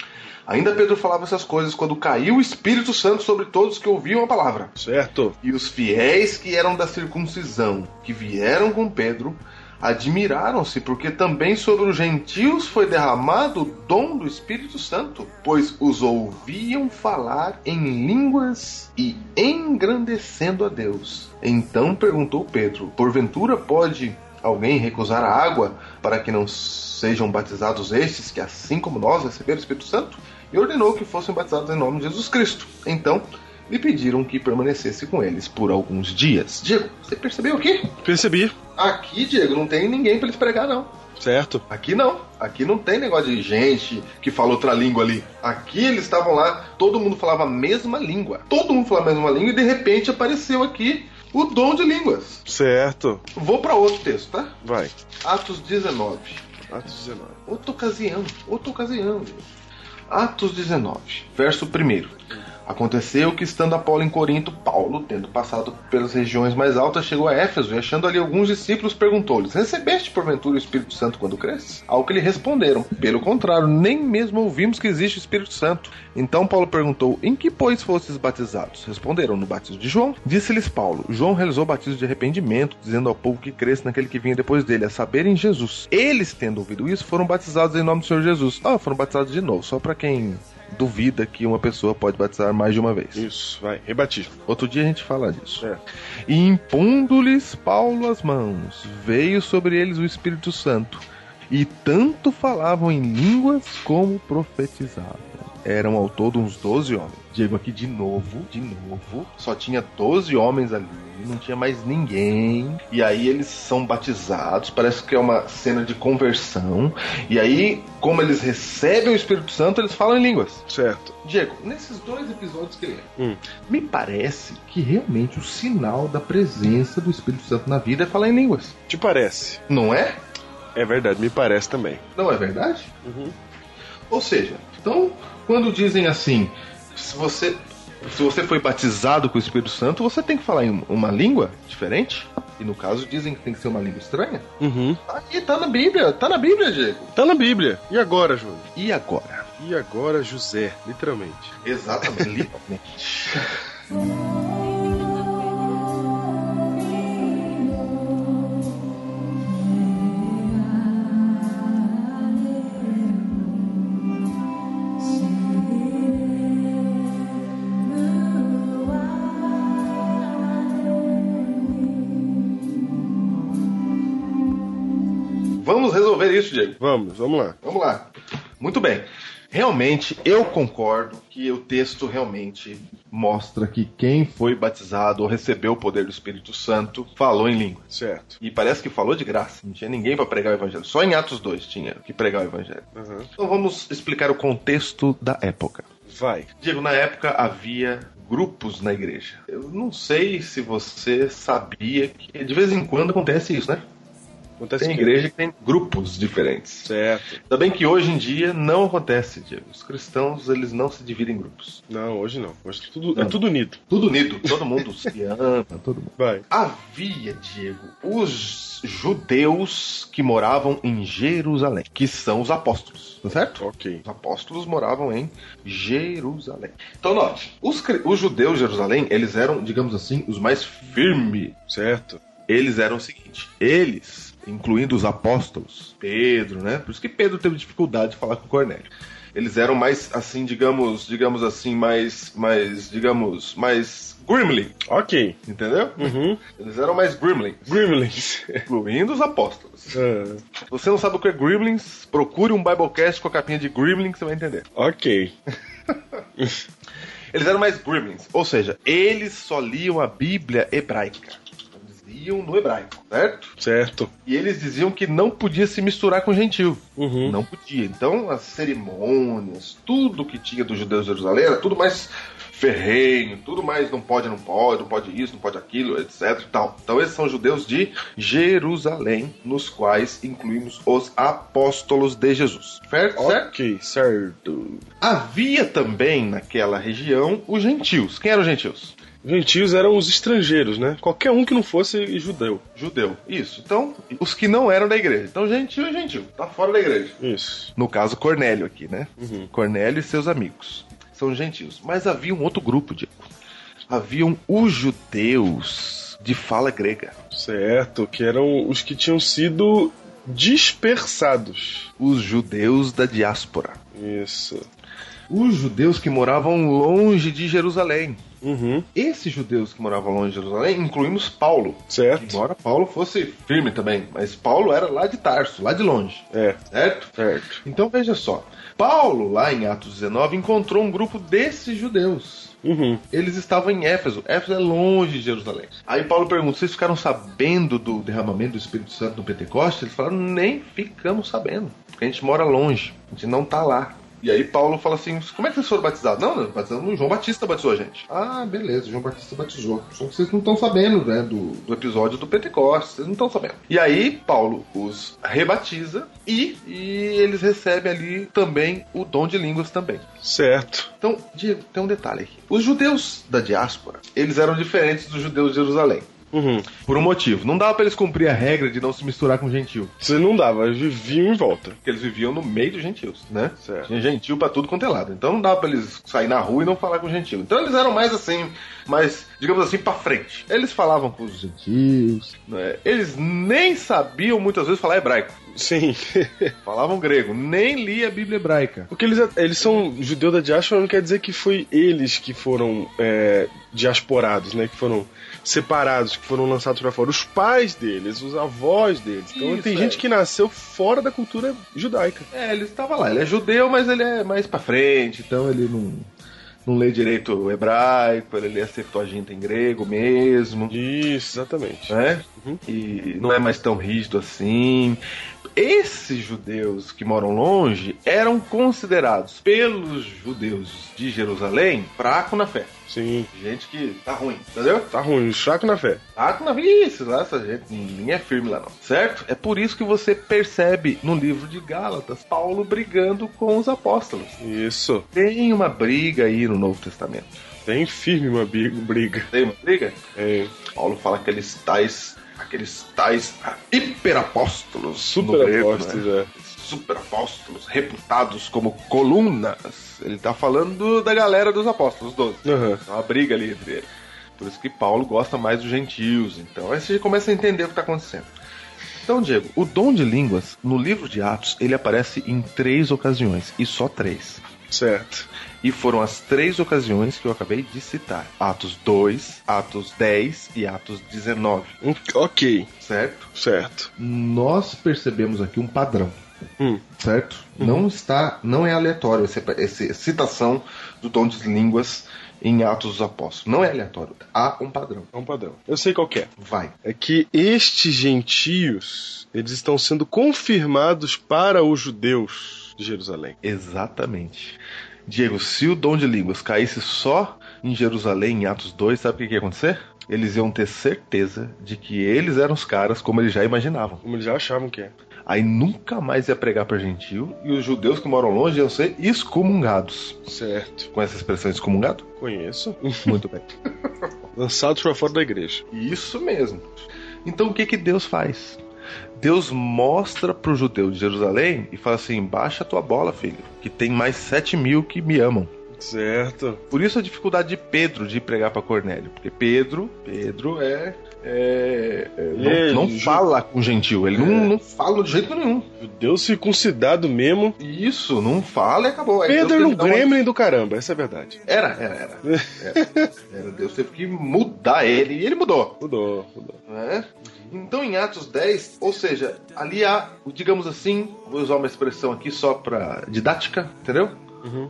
Ainda Pedro falava essas coisas quando caiu o Espírito Santo sobre todos que ouviam a palavra.
Certo.
E os fiéis que eram da circuncisão, que vieram com Pedro, admiraram-se, porque também sobre os gentios foi derramado o dom do Espírito Santo, pois os ouviam falar em línguas e engrandecendo a Deus. Então perguntou Pedro: Porventura pode alguém recusar a água para que não sejam batizados estes que, assim como nós, receberam o Espírito Santo? E ordenou que fossem batizados em nome de Jesus Cristo. Então lhe pediram que permanecesse com eles por alguns dias. Diego, você percebeu aqui?
Percebi.
Aqui, Diego, não tem ninguém para eles pregar, não.
Certo.
Aqui não. Aqui não tem negócio de gente que fala outra língua ali. Aqui eles estavam lá, todo mundo falava a mesma língua. Todo mundo falava a mesma língua e de repente apareceu aqui o dom de línguas.
Certo.
Vou para outro texto, tá?
Vai.
Atos 19.
Atos 19.
Outra ocasião, outra ocasião. Atos 19, verso 1. Aconteceu que, estando Apolo em Corinto, Paulo, tendo passado pelas regiões mais altas, chegou a Éfeso e, achando ali alguns discípulos, perguntou-lhes: Recebeste porventura o Espírito Santo quando cresces? Ao que lhe responderam: Pelo contrário, nem mesmo ouvimos que existe o Espírito Santo. Então Paulo perguntou: Em que, pois, fostes batizados? Responderam: No batismo de João. Disse-lhes Paulo: João realizou batismo de arrependimento, dizendo ao povo que cresce naquele que vinha depois dele, a saber, em Jesus. Eles, tendo ouvido isso, foram batizados em nome do Senhor Jesus. Ah, foram batizados de novo, só para quem duvida que uma pessoa pode batizar mais de uma vez.
Isso, vai. Rebatismo.
Outro dia a gente fala disso.
É.
E impondo-lhes Paulo as mãos, veio sobre eles o Espírito Santo, e tanto falavam em línguas como profetizavam. Eram ao todo uns 12 homens. Diego aqui de novo, de novo, só tinha 12 homens ali, não tinha mais ninguém. E aí eles são batizados, parece que é uma cena de conversão. E aí, como eles recebem o Espírito Santo, eles falam em línguas.
Certo.
Diego, nesses dois episódios que ele
Hum.
me parece que realmente o sinal da presença do Espírito Santo na vida é falar em línguas.
Te parece?
Não é?
É verdade, me parece também.
Não é verdade?
Uhum.
Ou seja, então, quando dizem assim, se você, se você foi batizado com o Espírito Santo, você tem que falar em uma língua diferente? E no caso dizem que tem que ser uma língua estranha?
Uhum.
Tá aqui, tá na Bíblia, tá na Bíblia, Diego.
Tá na Bíblia. E agora, Júnior?
E agora?
E agora, José, literalmente.
Exatamente, literalmente. [LAUGHS] [LAUGHS] isso, Diego.
Vamos, vamos lá.
Vamos lá. Muito bem. Realmente, eu concordo que o texto realmente mostra que quem foi batizado ou recebeu o poder do Espírito Santo falou em língua.
Certo.
E parece que falou de graça. Não tinha ninguém para pregar o evangelho. Só em Atos 2 tinha que pregar o evangelho.
Uhum.
Então vamos explicar o contexto da época.
Vai.
Diego, na época havia grupos na igreja. Eu não sei se você sabia que de vez em quando acontece isso, né?
Acontece
Tem igreja que tem grupos diferentes.
Certo.
Ainda bem que hoje em dia não acontece, Diego. Os cristãos, eles não se dividem em grupos.
Não, hoje não. Hoje tudo, é
Não.
tudo unido.
Tudo unido, todo mundo se ama, [LAUGHS] todo mundo.
Vai.
Havia, Diego, os judeus que moravam em Jerusalém, que são os apóstolos, tá certo?
Ok.
Os apóstolos moravam em Jerusalém. Então, note, os, cri- os judeus de Jerusalém, eles eram, digamos assim, os mais firmes.
Certo.
Eles eram o seguinte, eles, incluindo os apóstolos, Pedro, né? Por isso que Pedro teve dificuldade de falar com Cornélio. Eles eram mais, assim, digamos, digamos assim, mais, mais, digamos, mais gremlin,
Ok.
entendeu?
Uhum.
Eles eram mais gremlins,
Gremlins.
incluindo os apóstolos. [LAUGHS]
Ah,
você não sabe o que é gremlins, procure um Biblecast com a capinha de gremlin que você vai entender.
ok. [LAUGHS]
Eles eram mais gremlins, ou seja, eles só liam a Bíblia hebraica. Liam no hebraico, certo?
Certo.
E eles diziam que não podia se misturar com gentil.
Uhum.
Não podia. Então, as cerimônias, tudo que tinha dos judeus de Jerusalém era tudo mais ferrenho, tudo mais não pode, não pode, não pode isso, não pode aquilo, etc. Tal. Então, esses são judeus de Jerusalém, nos quais incluímos os apóstolos de Jesus. Certo? certo?
Ok, certo.
Havia também naquela região os gentios. Quem eram os gentios?
Gentios eram os estrangeiros, né? Qualquer um que não fosse judeu.
Judeu. Isso. Então, os que não eram da igreja. Então, gentil é gentil. Tá fora da igreja.
Isso.
No caso, Cornélio aqui, né?
Uhum.
Cornélio e seus amigos. São gentios. Mas havia um outro grupo, Diego. Haviam os judeus de fala grega.
Certo, que eram os que tinham sido dispersados.
Os judeus da diáspora.
Isso.
Os judeus que moravam longe de Jerusalém.
Uhum.
Esses judeus que moravam longe de Jerusalém, incluímos Paulo.
Certo.
Embora Paulo fosse firme também, mas Paulo era lá de Tarso, lá de longe,
É.
certo?
Certo.
Então veja só. Paulo, lá em Atos 19, encontrou um grupo desses judeus.
Uhum.
Eles estavam em Éfeso. Éfeso é longe de Jerusalém. Aí Paulo pergunta: vocês ficaram sabendo do derramamento do Espírito Santo no Pentecostes? Eles falaram: nem ficamos sabendo. Porque a gente mora longe. A gente não tá lá. E aí Paulo fala assim: como é que vocês foram batizados? Não, não, batizamos João Batista batizou a gente. Ah, beleza, João Batista batizou. Só que vocês não estão sabendo, né, do, do episódio do Pentecostes, vocês não estão sabendo. E aí Paulo os rebatiza e, e eles recebem ali também o dom de línguas também.
Certo.
Então, Diego, tem um detalhe aqui. Os judeus da diáspora, eles eram diferentes dos judeus de Jerusalém.
Uhum.
Por um motivo. Não dava pra eles cumprir a regra de não se misturar com gentil.
Você não dava, eles viviam em volta.
Porque eles viviam no meio dos gentios, né?
Certo.
Tinha gentil pra tudo quanto é lado. Então não dava pra eles sair na rua e não falar com gentil. Então eles eram mais assim, mais, digamos assim, pra frente. Eles falavam com os gentios, né? Eles nem sabiam muitas vezes falar hebraico.
Sim. [LAUGHS]
Falavam grego, nem lia a Bíblia hebraica.
Porque eles, eles são judeu da diáspora, não quer dizer que foi eles que foram é, diasporados, né? Que foram separados, que foram lançados pra fora. Os pais deles, os avós deles. Então
Isso,
tem
é.
gente que nasceu fora da cultura judaica.
É, ele estava lá. Ele é judeu, mas ele é mais pra frente, então ele não, não lê direito o hebraico, ele lê a Septuaginta em grego mesmo,
Isso, exatamente.
né?
Uhum.
E não é mais tão rígido assim. Esses judeus que moram longe eram considerados pelos judeus de Jerusalém fraco na fé.
Sim.
Gente que tá ruim, entendeu?
Tá ruim, fraco na fé.
Fraco na isso, lá essa gente ninguém é firme lá não, certo? É por isso que você percebe no livro de Gálatas Paulo brigando com os apóstolos.
Isso.
Tem uma briga aí no Novo Testamento.
Tem firme uma briga.
Tem uma briga?
É.
Paulo fala aqueles tais, aqueles tais hiperapóstolos. no
Super
grego,
apóstolos,
né?
é.
Super apóstolos, reputados como colunas. Ele tá falando da galera dos apóstolos, 12.
Aham.
É uma briga ali entre eles. Por isso que Paulo gosta mais dos gentios. Então aí você começa a entender o que está acontecendo. Então, Diego, o dom de línguas, no livro de Atos, ele aparece em três ocasiões, e só três.
Certo.
E foram as três ocasiões que eu acabei de citar: Atos 2, Atos 10 e Atos 19.
Hum, Ok.
Certo?
Certo.
Nós percebemos aqui um padrão.
Hum.
Certo? Não está, não é aleatório essa, essa citação do dom de línguas em Atos dos Apóstolos. Não é aleatório. Há um padrão.
É um padrão. Eu sei qual é.
Vai.
É que estes gentios, eles estão sendo confirmados para os judeus de Jerusalém.
Exatamente. Diego, se o dom de línguas caísse só em Jerusalém, em Atos 2, sabe o que, que ia acontecer? Eles iam ter certeza de que eles eram os caras como eles já imaginavam.
Como eles já achavam que é.
Aí nunca mais ia pregar para gentil e os judeus que moram longe iam ser excomungados.
Certo.
Com essa expressão excomungado?
Conheço.
Muito bem. [LAUGHS]
Lançados pra fora da igreja.
Isso mesmo. Então o que que Deus faz? Deus mostra pro judeu de Jerusalém e fala assim: baixa a tua bola, filho, que tem mais sete mil que me amam.
Certo.
Por isso a dificuldade de Pedro de pregar para Cornélio, porque Pedro, Pedro é, é, é não,
Ele,
não
ju-
fala com gentil, ele não, não fala de jeito nenhum.
Judeu circuncidado mesmo.
Isso, não fala e acabou. Aí
Pedro
Deus
era um
dar uma-
gremlin do caramba, essa é a verdade.
Era, era, era. [LAUGHS] Era. Era. Deus teve que mudar ele e ele mudou.
Mudou, mudou.
né? Então em Atos 10, ou seja, ali há, digamos assim, vou usar uma expressão aqui só para didática, entendeu?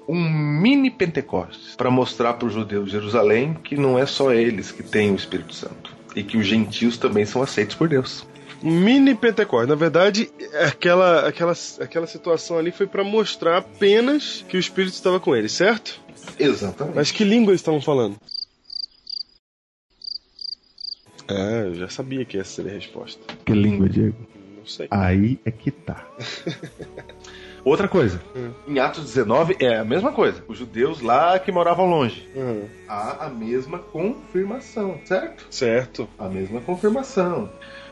Um mini Pentecostes para mostrar para os judeus de Jerusalém que não é só eles que têm o Espírito Santo e que os gentios também são aceitos por Deus.
Um mini Pentecostes. Na verdade, aquela, aquela, aquela situação ali foi pra mostrar apenas que o Espírito estava com eles, certo?
Exatamente.
Mas que língua eles estavam falando? Ah, eu já sabia que essa seria a resposta.
Que língua, Diego?
Não sei.
Aí é que tá. [LAUGHS] Outra coisa, em Atos 19 é a mesma coisa. Os judeus lá que moravam longe.
Uhum.
Há a mesma confirmação, certo?
Certo.
A mesma confirmação.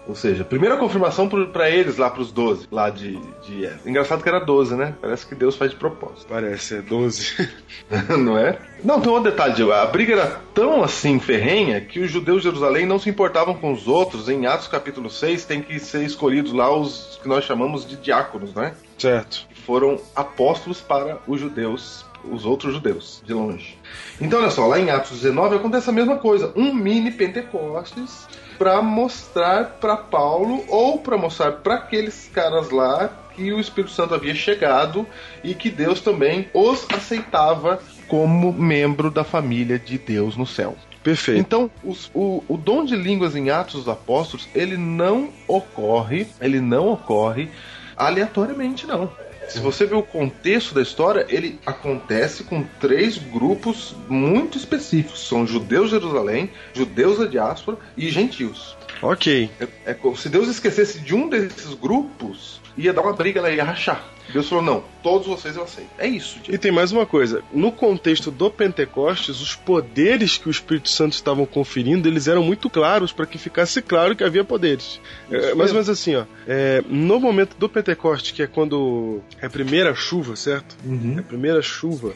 Ou seja, primeira confirmação para eles lá pros 12, lá de, de. Engraçado que era 12, né? Parece que Deus faz de propósito.
Parece, é 12. [LAUGHS]
não é? Não, tem um outro detalhe, Diego. A briga era tão assim ferrenha que os judeus de Jerusalém não se importavam com os outros. Em Atos capítulo 6 tem que ser escolhidos lá os que nós chamamos de diáconos, né?
certo.
que foram apóstolos para os judeus, os outros judeus, de longe. Então, olha só, lá em Atos 19 acontece a mesma coisa, um mini Pentecostes para mostrar para Paulo ou para mostrar para aqueles caras lá que o Espírito Santo havia chegado e que Deus também os aceitava como membro da família de Deus no céu.
Perfeito.
Então, os- o, o dom de línguas em Atos dos Apóstolos, ele não ocorre, ele não ocorre aleatoriamente, não. Se você ver o contexto da história, ele acontece com três grupos muito específicos. São judeus de Jerusalém, judeus da diáspora e gentios.
Ok.
É, é como se Deus esquecesse de um desses grupos, ia dar uma briga, ela ia rachar. Deus falou, não, todos vocês eu aceito. É isso,
E tem mais uma coisa. No contexto do Pentecostes, os poderes que o Espírito Santo estavam conferindo, eles eram muito claros para que ficasse claro que havia poderes. É, mais ou menos assim, ó. É, no momento do Pentecostes, que é quando é a primeira chuva, certo? É a primeira chuva.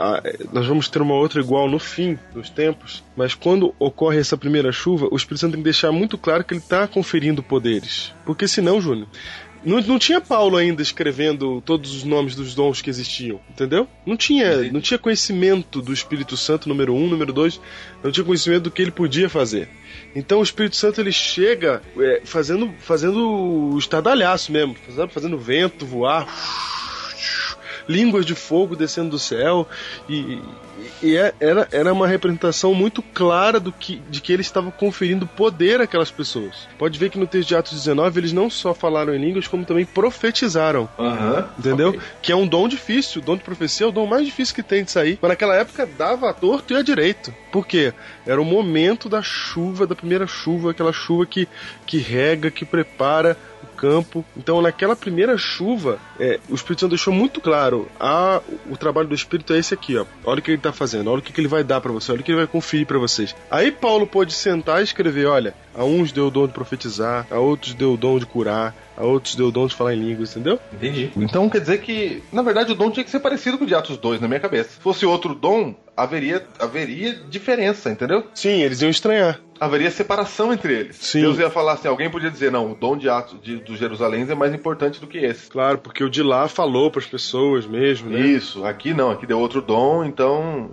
Ah, é, nós vamos ter uma outra igual no fim dos tempos, mas quando ocorre essa primeira chuva, o Espírito Santo tem que deixar muito claro que ele está conferindo poderes. Porque senão, Júnior, não, não tinha Paulo ainda escrevendo todos os nomes dos dons que existiam, entendeu? Não tinha, não tinha conhecimento do Espírito Santo, número um, número dois, não tinha conhecimento do que ele podia fazer. Então o Espírito Santo ele chega é, fazendo, fazendo estadalhaço mesmo, fazendo, fazendo vento voar, [LAUGHS] línguas de fogo descendo do céu e, e é- era, era uma representação muito clara do que, de que ele estava conferindo poder àquelas pessoas. Pode ver que no texto de Atos 19 eles não só falaram em línguas, como também profetizaram.
Aham.
Entendeu?
Ok.
Que é um dom difícil. O dom de profecia é o dom mais difícil que tem de sair. Mas naquela época dava a torto e a direito. Por quê? Era o momento da chuva, da primeira chuva, aquela chuva que, que rega, que prepara o campo. Então, naquela primeira chuva, é, o Espírito Santo deixou muito claro: ah, o trabalho do Espírito é esse aqui, ó. Olha o que ele está fazendo, olha o que, que ele vai dar para você, olha o que ele vai conferir para vocês. Aí Paulo pôde sentar e escrever: olha, a uns deu o dom de profetizar, a outros deu o dom de curar, a outros deu o dom de falar em línguas, entendeu?
Entendi. Então quer dizer que, na verdade, o dom tinha que ser parecido com o de Atos 2 na minha cabeça. Se fosse outro dom, haveria, haveria diferença, entendeu?
Sim, eles iam estranhar.
Haveria separação entre eles.
Sim.
Deus ia falar assim, alguém podia dizer, não, o dom de Atos de, dos Jerusalém é mais importante do que esse.
Claro, porque o de lá falou para as pessoas mesmo, né?
Isso, aqui não, aqui deu outro dom, então.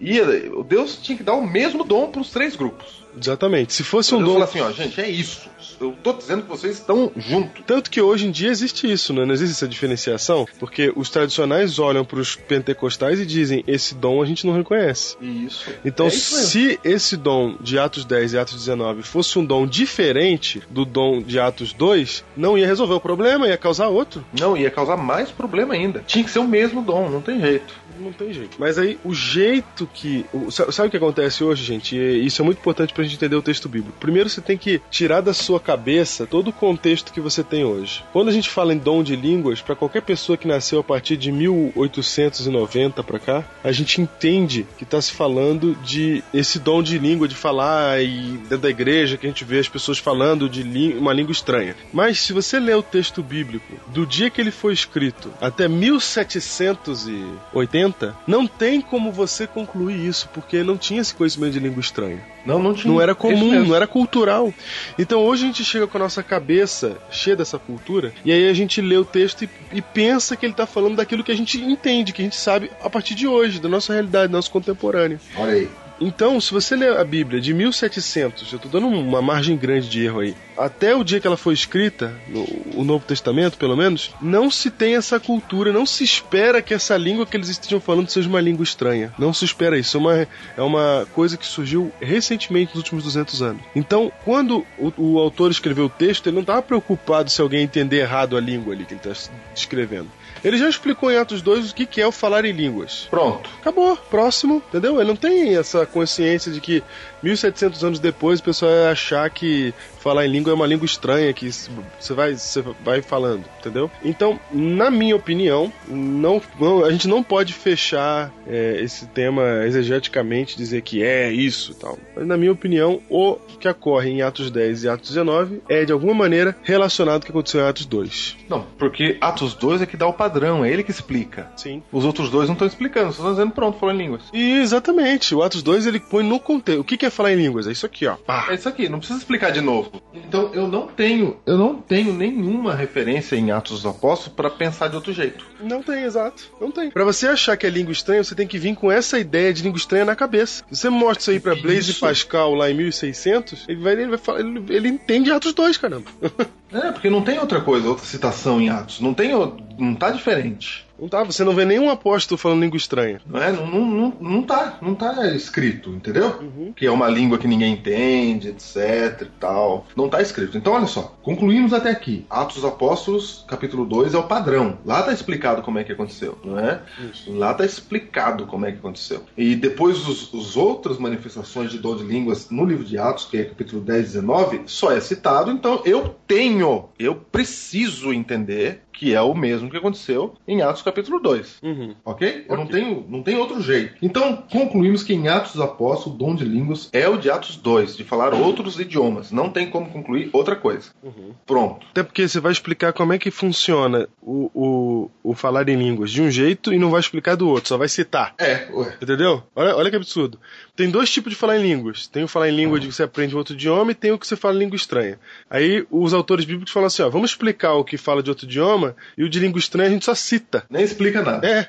Ia, Deus tinha que dar o mesmo dom para os três grupos.
Exatamente. Se fosse um dom.
falou assim, ó, gente, é isso. Eu tô dizendo que vocês estão juntos.
Tanto que hoje em dia existe isso, né? não existe essa diferenciação, porque os tradicionais olham para os pentecostais e dizem: esse dom a gente não reconhece.
Isso.
Então,
É isso
se esse dom de Atos 10 10 e Atos 19 fosse um dom diferente do dom de Atos 2, não ia resolver o problema, ia causar outro.
Não, ia causar mais problema ainda. Tinha que ser o mesmo dom, não tem jeito.
Não tem jeito. Mas aí, o jeito que. o- sa- sabe o que acontece hoje, gente? E isso é muito importante pra gente entender o texto bíblico. Primeiro, você tem que tirar da sua cabeça todo o contexto que você tem hoje. Quando a gente fala em dom de línguas, pra qualquer pessoa que nasceu a partir de 1890 pra cá, a gente entende que tá se falando de esse dom de língua, de falar e dentro da igreja que a gente vê as pessoas falando de uma língua estranha. Mas se você ler o texto bíblico do dia que ele foi escrito até 1780, não tem como você concluir isso, porque não tinha esse conhecimento de língua estranha.
Não, não tinha.
Não era comum, não era cultural. Então hoje a gente chega com a nossa cabeça cheia dessa cultura, e aí a gente lê o texto e, e pensa que ele tá falando daquilo que a gente entende, que a gente sabe a partir de hoje, da nossa realidade, do nosso contemporâneo.
Olha aí.
Então, se você ler a Bíblia de 1700, eu tô dando uma margem grande de erro aí, até o dia que ela foi escrita, no, o Novo Testamento pelo menos, não se tem essa cultura, não se espera que essa língua que eles estejam falando seja uma língua estranha. Não se espera isso. É uma, é uma coisa que surgiu recentemente nos últimos 200 anos. Então, quando o, o autor escreveu o texto, ele não estava preocupado se alguém entender errado a língua ali que ele está descrevendo. Ele já explicou em Atos 2 o que que é o falar em línguas.
Pronto.
Acabou, próximo, entendeu? Ele não tem essa consciência de que 1700 anos depois o pessoal vai achar que falar em língua é uma língua estranha que você vai, você vai falando, entendeu? Então, na minha opinião, não, não- a gente não pode fechar é, esse tema exegeticamente, dizer que é isso e tal. Mas, na minha opinião, o que ocorre em Atos 10 e Atos 19 é, de alguma maneira, relacionado com o que aconteceu em Atos 2.
Não, porque Atos 2 é que dá o padrão, é ele que explica.
Sim.
Os outros dois não estão explicando, só estão dizendo pronto, falou em línguas.
E, exatamente, o Atos 2 ele põe no contexto. O que que é falar em línguas? É isso aqui, ó. Pá.
É isso aqui, não precisa explicar de novo. Então eu não tenho, eu não tenho nenhuma referência em Atos dos Apóstolos para pensar de outro jeito.
Não tem, exato. Não tem. Pra você achar que é língua estranha, você tem que vir com essa ideia de língua estranha na cabeça. Se você mostra isso aí pra Blaise
Isso.
Pascal lá em 1600, ele vai, ele vai falar, ele, ele entende Atos 2, caramba. [LAUGHS]
É, porque não tem outra coisa, outra citação em Atos. Não tem, não tá diferente.
Não tá, você não vê nenhum apóstolo falando língua estranha.
Não, é? não, não, não, não tá, não tá escrito, entendeu?
Uhum.
Que é uma língua que ninguém entende, etc e tal. Não tá escrito. Então, olha só, concluímos até aqui. Atos dos Apóstolos, capítulo 2, é o padrão. Lá tá explicado como é que aconteceu, não é?
Isso.
Lá tá explicado como é que aconteceu. E depois os, os outras manifestações de dom de línguas no livro de Atos, que é capítulo 10 e 19, só é citado, então eu tenho, eu preciso entender que é o mesmo que aconteceu em Atos capítulo 2.
Uhum.
Ok? Eu não
Ok.
tenho, não tem outro jeito. Então, concluímos que em Atos dos Apóstolos, o dom de línguas é o de Atos 2, de falar outros idiomas. Não tem como concluir outra coisa.
Uhum.
Pronto.
Até porque você vai explicar como é que funciona o, o, o falar em línguas de um jeito e não vai explicar do outro, só vai citar.
É, ué.
Entendeu? Olha, olha que absurdo. Tem dois tipos de falar em línguas. Tem o falar em língua de que você aprende outro idioma e tem o que você fala em língua estranha. Aí os autores bíblicos falam assim, ó, vamos explicar o que fala de outro idioma e o de língua estranha a gente só cita.
Nem explica nada.
É.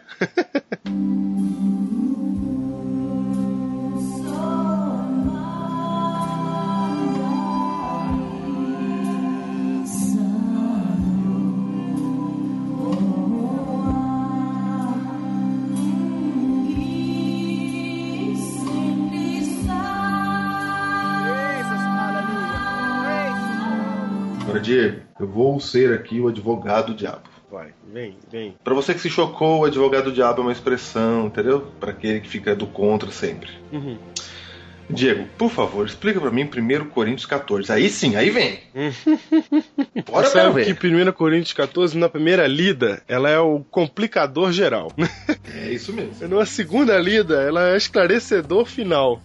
[LAUGHS]
Eu vou ser aqui o advogado do diabo.
Vai, vem, vem.
Pra você que se chocou, o advogado do diabo é uma expressão, entendeu? Pra aquele que fica do contra sempre.
Uhum.
Diego, por favor, explica pra mim 1 Coríntios 14. Aí sim, aí vem. Bora
Você sabe
ver.
que 1 Coríntios 14, na primeira lida, ela é o complicador geral.
É isso mesmo. [LAUGHS]
Na segunda lida, ela é esclarecedor final.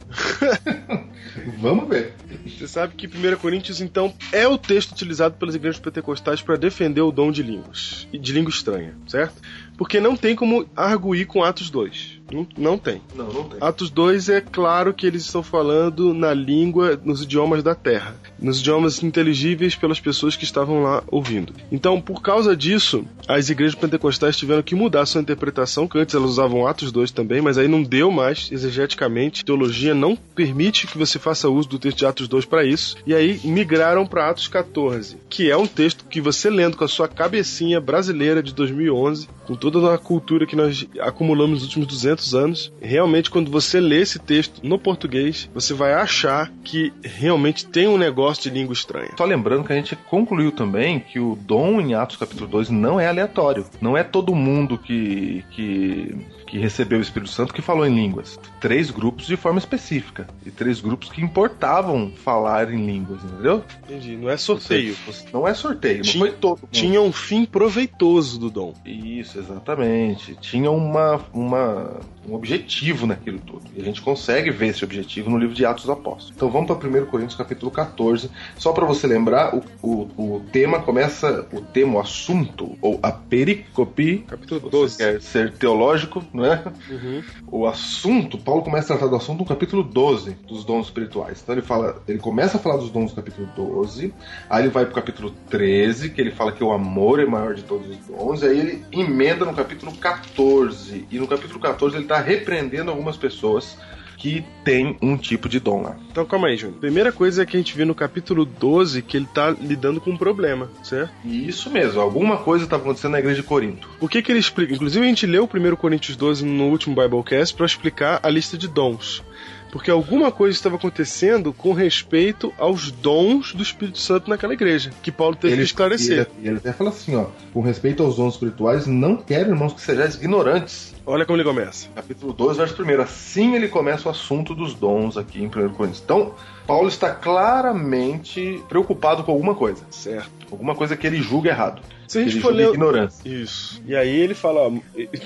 Vamos ver.
Você sabe que 1 Coríntios, então, é o texto utilizado pelas igrejas pentecostais para defender o dom de línguas, e de língua estranha, certo? Porque não tem como arguir com Atos 2. Não, não tem.
Não, não tem.
Atos 2 é claro que eles estão falando na língua, nos idiomas da terra, nos idiomas inteligíveis pelas pessoas que estavam lá ouvindo. Então, por causa disso, as igrejas pentecostais tiveram que mudar sua interpretação, que antes elas usavam Atos 2 também, mas aí não deu mais exegeticamente. A teologia não permite que você faça uso do texto de Atos 2 para isso, e aí migraram para Atos 14, que é um texto que você lendo com a sua cabecinha brasileira de 2011, com toda a cultura que nós acumulamos nos últimos 200 200 anos. Realmente, quando você lê esse texto no português, você vai achar que realmente tem um negócio de língua estranha.
Só lembrando que a gente concluiu também que o dom em Atos capítulo 2 não é aleatório. Não é todo mundo que, que, que recebeu o Espírito Santo que falou em línguas. Três grupos de forma específica. E três grupos que importavam falar em línguas, entendeu?
Entendi. Não é sorteio.
Você- Não é sorteio, não
Tinha-
foi todo mundo.
Tinha um fim proveitoso do dom.
Isso, exatamente. Tinha uma, uma, um objetivo naquilo tudo. E a gente consegue ver esse objetivo no livro de Atos dos Apóstolos. Então vamos para 1 Coríntios capítulo 14. Só para você lembrar, o, o, o tema começa, o tema, o assunto, ou a pericope.
Capítulo
Você
12.
quer ser teológico, é?
Uhum.
O assunto, Paulo começa a tratar do assunto no capítulo 12 dos dons espirituais. Então ele fala, ele começa a falar dos dons no capítulo 12, aí ele vai pro capítulo 13, que ele fala que o amor é maior de todos os dons, e aí ele emenda no capítulo 14. E no capítulo 14 ele está repreendendo algumas pessoas que têm um tipo de dom lá.
Então calma aí, Júnior. Primeira coisa é que a gente vê no capítulo 12 que ele tá lidando com um problema, certo?
E isso mesmo, alguma coisa estava acontecendo na igreja de Corinto.
O que que ele explica? Inclusive a gente leu o 1 Coríntios 12 no último Biblecast para explicar a lista de dons. Porque alguma coisa estava acontecendo com respeito aos dons do Espírito Santo naquela igreja, que Paulo teve que esclarecer.
Ele, ele até fala assim, ó, com respeito aos dons espirituais, não quero, irmãos, que sejais ignorantes.
Olha como ele começa.
Capítulo 12, verso 1. Assim ele começa o assunto dos dons aqui em 1 Coríntios. Então, Paulo está claramente preocupado com alguma coisa.
Certo.
Alguma coisa que ele julga errado.
Se a gente
ele
for ler.
ignorância.
Isso. E aí ele fala. ó,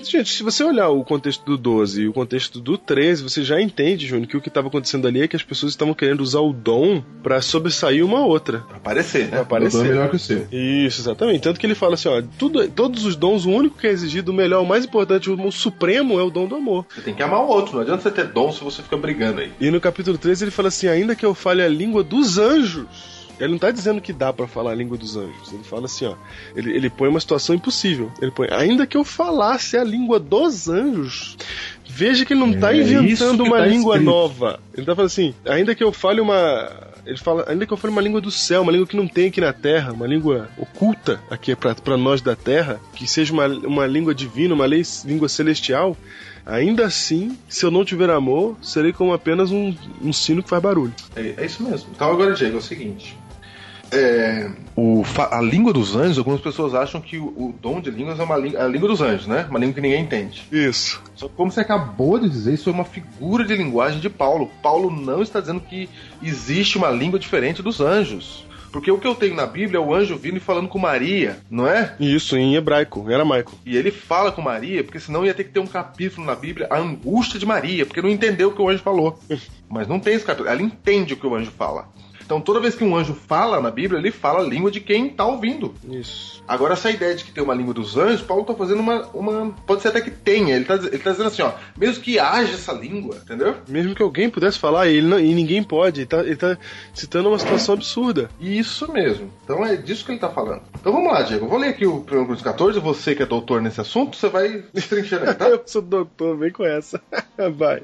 Gente, se você olhar o contexto do 12 e o contexto do 13, você já entende, Júnior, que o que estava acontecendo ali é que as pessoas estavam querendo usar o dom para sobressair uma outra.
Pra aparecer, né?
Pra aparecer.
O dom é melhor que o seu.
Isso, exatamente. Tanto que ele fala assim, ó, tudo, todos os dons, o único que é exigido, o melhor, o mais importante, o supremo é o dom do amor.
Você tem que amar o outro. Não adianta você ter dom se você fica brigando aí.
E no capítulo 13 ele fala assim, ainda que eu fale a língua dos anjos. Ele não tá dizendo que dá pra falar a língua dos anjos. Ele fala assim, ó. Ele, ele põe uma situação impossível. Ele põe, ainda que eu falasse a língua dos anjos. Veja que ele não tá
É isso
inventando uma
tá
língua
escrito.
nova. Ele tá falando assim, ainda que eu fale uma. Ele fala, ainda que eu fale uma língua do céu, uma língua que não tem aqui na terra, uma língua oculta aqui pra nós da terra, que seja uma, uma língua divina, uma lei, língua celestial. Ainda assim, se eu não tiver amor, serei como apenas um, um sino que faz barulho.
É, é isso mesmo. Então agora, Diego, é o seguinte. É, o, a língua dos anjos, algumas pessoas acham que o, o dom de línguas é uma língua, a língua dos anjos, né? Uma língua que ninguém entende.
Isso.
Só que como você acabou de dizer, isso é uma figura de linguagem de Paulo. Paulo não está dizendo que existe uma língua diferente dos anjos. Porque o que eu tenho na Bíblia é o anjo vindo e falando com Maria, não é?
Isso, em hebraico, aramaico.
E ele fala com Maria, porque senão ia ter que ter um capítulo na Bíblia, a angústia de Maria, porque não entendeu o que o anjo falou. [LAUGHS] Mas não tem esse capítulo, ela entende o que o anjo fala. Então toda vez que um anjo fala na Bíblia, ele fala a língua de quem está ouvindo.
Isso.
Agora, essa ideia de que tem uma língua dos anjos, Paulo tá fazendo uma. uma pode ser até que tenha. Ele tá, ele tá dizendo assim, ó, mesmo que haja essa língua, entendeu?
Mesmo que alguém pudesse falar, ele não- e ninguém pode. Ele tá, ele tá citando uma situação absurda.
Isso mesmo. Então é disso que ele tá falando. Então vamos lá, Diego. Eu vou ler aqui o 1 Coríntios 14. Você que é doutor nesse assunto, você vai destrinchando aí, tá? [LAUGHS]
Eu sou doutor, vem com essa. [LAUGHS] Vai.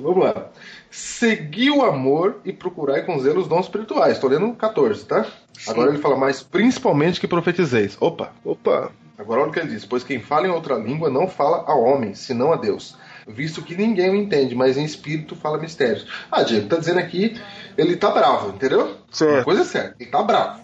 Vamos lá. Segui o amor e procurai com zelo os dons espirituais. Estou lendo o 14, tá? Agora ele fala, mas principalmente que profetizeis. Opa,
Opa.
agora olha o que ele diz. Pois quem fala em outra língua não fala a homens, senão a Deus. Visto que ninguém o entende, mas em espírito fala mistérios. Ah, Diego, tá dizendo aqui, ele tá bravo, entendeu?
Certo.
Uma coisa é certa, ele tá bravo.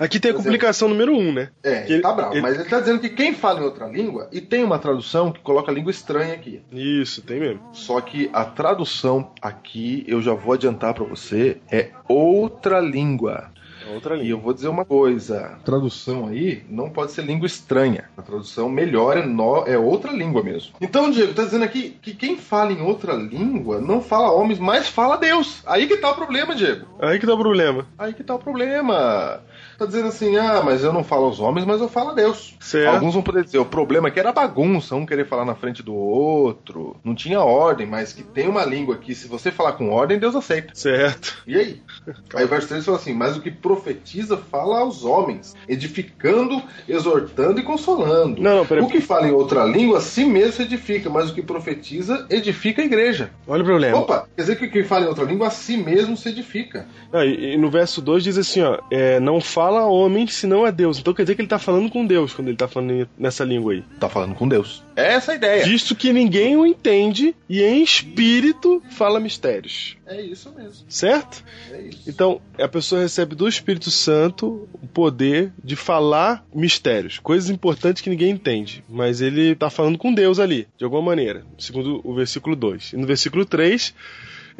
Aqui tem a
é.
complicação número um, né?
É,
Que
ele tá bravo.
ele-
Mas ele tá dizendo que quem fala em outra língua, e tem uma tradução que coloca língua estranha aqui.
Isso, tem mesmo.
Só que a tradução aqui, eu já vou adiantar pra você, é outra língua.
É outra
E
língua.
eu vou dizer uma coisa: a tradução aí não pode ser língua estranha. A tradução melhor é, nó- é outra língua mesmo. Então, Diego, tá dizendo aqui que quem fala em outra língua não fala homens, mas fala Deus. Aí que tá o problema, Diego.
Aí que tá o problema.
Aí que tá o problema. Tá dizendo assim, ah, mas eu não falo aos homens, mas eu falo a Deus.
Certo.
Alguns vão poder dizer, o problema é que era bagunça, um querer falar na frente do outro, não tinha ordem, mas que tem uma língua que se você falar com ordem, Deus aceita.
Certo.
E aí? Aí o verso 3 fala assim, mas o que profetiza fala aos homens, edificando, exortando e consolando.
Não, não, peraí.
O que fala em outra língua, a si mesmo se edifica, mas o que profetiza, edifica a igreja.
Olha o problema.
Opa, quer dizer que o que fala em outra língua, a si mesmo se edifica.
Ah, e, e no verso 2 diz assim, ó, é, não fala a homem senão a Deus. Então quer dizer que ele tá falando com Deus quando ele tá falando nessa língua aí.
Tá falando com Deus. É essa a ideia.
Visto que ninguém o entende e em espírito fala mistérios.
É isso mesmo.
Certo?
É isso.
Então, a pessoa recebe do Espírito Santo o poder de falar mistérios, coisas importantes que ninguém entende. Mas ele tá falando com Deus ali, de alguma maneira, segundo o versículo 2. E no versículo 3,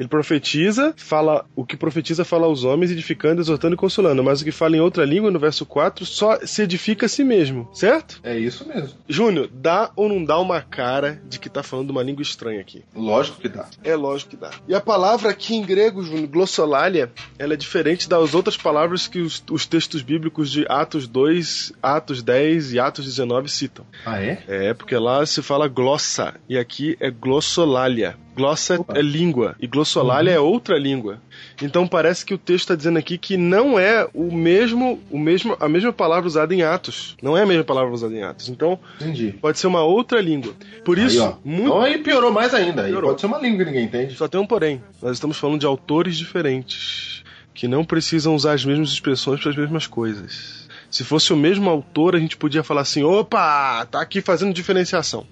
ele profetiza, fala o que profetiza fala aos homens, edificando, exortando e consolando. Mas o que fala em outra língua, no verso 4, só se edifica a si mesmo, certo?
É isso mesmo.
Júnior, dá ou não dá uma cara de que tá falando uma língua estranha aqui?
Lógico que dá.
É lógico que dá. E a palavra aqui em grego, Júnior, glossolalia, ela é diferente das outras palavras que os, os textos bíblicos de Atos 2, Atos 10 e Atos 19 citam.
Ah, é?
É, porque lá se fala glossa e aqui é glossolalia. Glossa
Opa.
é língua e glossolalia é outra língua. Então parece que o texto está dizendo aqui que não é o mesmo, o mesmo, a mesma palavra usada em Atos. Não é a mesma palavra usada em Atos. Então
Entendi.
pode ser uma outra língua. Por
Aí,
isso,
ó.
muito
Então aí piorou mais ainda.
Piorou.
pode ser uma língua que ninguém entende.
Só tem um porém. Nós estamos falando de autores diferentes, que não precisam usar as mesmas expressões para as mesmas coisas. Se fosse o mesmo autor, a gente podia falar assim: opa, tá aqui fazendo diferenciação.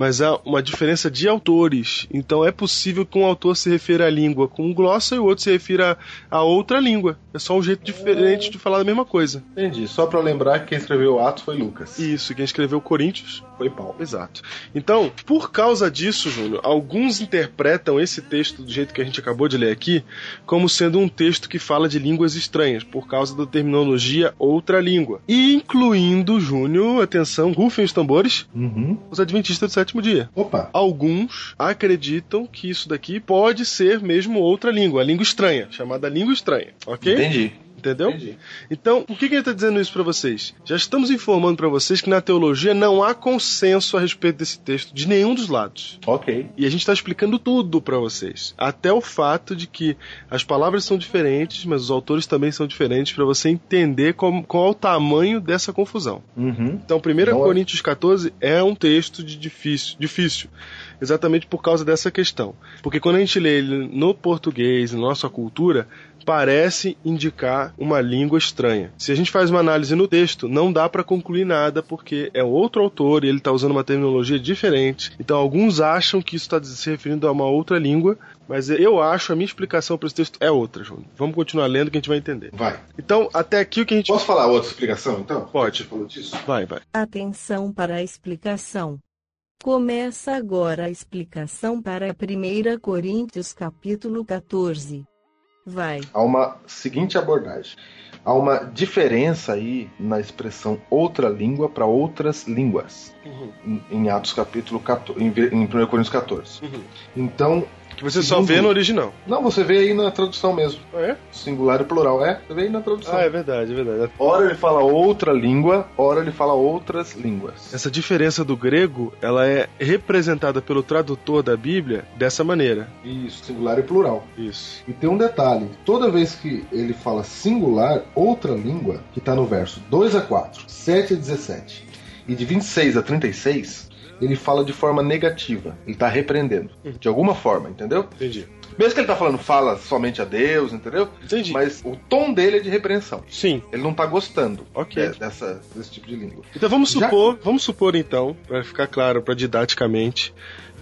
Mas há uma diferença de autores. Então é possível que um autor se refira à língua com glossa e o outro se refira a outra língua. É só um jeito diferente de falar a mesma coisa.
Entendi. Só pra lembrar que quem escreveu Atos foi Lucas.
Isso, quem escreveu Coríntios
Foi Paulo.
Exato. Então, por causa disso, Júnior, alguns interpretam esse texto do jeito que a gente acabou de ler aqui como sendo um texto que fala de línguas estranhas, por causa da terminologia outra língua. E incluindo, Júnior, atenção, rufem os tambores,
Uhum.
os adventistas do sétimo dia.
Opa.
Alguns acreditam que isso daqui pode ser mesmo outra língua, a língua estranha, chamada língua estranha, ok?
Entendi.
Entendeu?
Entendi.
Então, por que, que ele está dizendo isso para vocês? Já estamos informando para vocês que na teologia não há consenso a respeito desse texto de nenhum dos lados.
Ok.
E a gente está explicando tudo para vocês, até o fato de que as palavras são diferentes, mas os autores também são diferentes para você entender como- qual é o tamanho dessa confusão.
Uhum.
Então, 1
Não é-
Coríntios 14 é um texto de difícil, difícil, exatamente por causa dessa questão. Porque quando a gente lê ele no português, na nossa cultura, parece indicar uma língua estranha. Se a gente faz uma análise no texto, não dá para concluir nada, porque é outro autor e ele está usando uma terminologia diferente. Então, alguns acham que isso está se referindo a uma outra língua, mas eu acho, a minha explicação para esse texto é outra, Júnior. Vamos continuar lendo que a gente vai entender.
Vai.
Então, até aqui o que a gente.
Posso falar outra explicação, então?
Pode.
Você falou disso?
Vai, vai.
Atenção para a explicação. Começa agora a explicação para 1 Coríntios capítulo 14. Vai.
Há uma seguinte abordagem. Há uma diferença aí na expressão outra língua para outras línguas. Em, em Atos capítulo 14, em, em 1 Coríntios 14.
Uhum.
Então,
Que você só vê no original.
não, você vê aí na tradução mesmo.
É?
Singular e plural. É, você vê aí na tradução.
Ah, é verdade, é verdade.
Ora ele fala outra língua, ora ele fala outras línguas.
Essa diferença do grego, ela é representada pelo tradutor da Bíblia dessa maneira.
Isso, singular e plural.
Isso.
E tem um detalhe: toda vez que ele fala singular, outra língua, que está no verso 2 a 4, 7 a 17 e de 26 a 36, ele fala de forma negativa. Ele está repreendendo. De alguma forma, entendeu?
Entendi.
Mesmo que ele tá falando fala somente a Deus, entendeu?
Entendi.
Mas o tom dele é de repreensão.
Sim.
Ele não tá gostando
Ok.
de- dessa, desse tipo de língua.
Então vamos
Já-
supor, vamos supor então, para ficar claro, para didaticamente,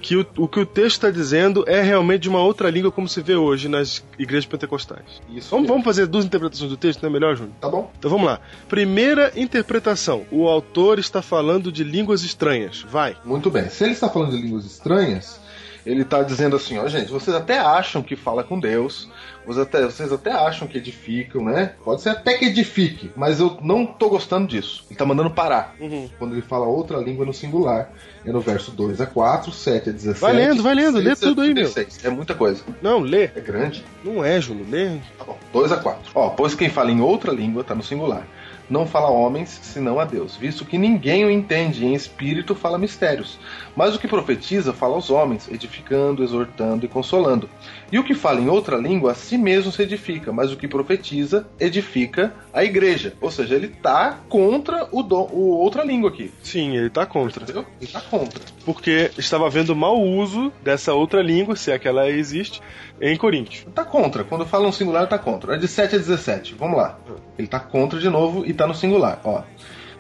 que o, o que o texto está dizendo é realmente de uma outra língua como se vê hoje nas igrejas pentecostais.
Isso.
Vamos, vamos fazer duas interpretações do texto, não é melhor, Júnior?
Tá bom?
Então vamos lá. Primeira interpretação: o autor está falando de línguas estranhas. Vai.
Muito bem. Se ele está falando de línguas estranhas, ele está dizendo assim, ó, gente, vocês até acham que fala com Deus, vocês até, vocês até acham que edificam, né? Pode ser até que edifique, mas eu não tô gostando disso. Ele tá mandando parar.
Uhum.
Quando ele fala outra língua no singular, é no verso 2 a 4, 7 a 17.
Vai lendo, vai lendo, lê
16 a
tudo aí, meu.
36. É muita coisa.
Não, lê.
É grande.
Não é, Júnior. Lê.
Tá bom. 2 a 4. Ó, pois quem fala em outra língua tá no singular. não fala a homens, senão a Deus, visto que ninguém o entende, e em espírito fala mistérios. Mas o que profetiza fala aos homens, edificando, exortando e consolando. E o que fala em outra língua, a si mesmo se edifica, mas o que profetiza, edifica a igreja. Ou seja, ele está contra o, do, o outra língua aqui.
Sim, ele tá contra.
Entendeu? Ele está contra.
Porque estava havendo mau uso dessa outra língua, se é que ela existe, em Coríntio.
Tá contra. Quando fala um singular, tá contra. É de 7 a 17. Vamos lá. Ele tá contra de novo e tá no singular. Ó.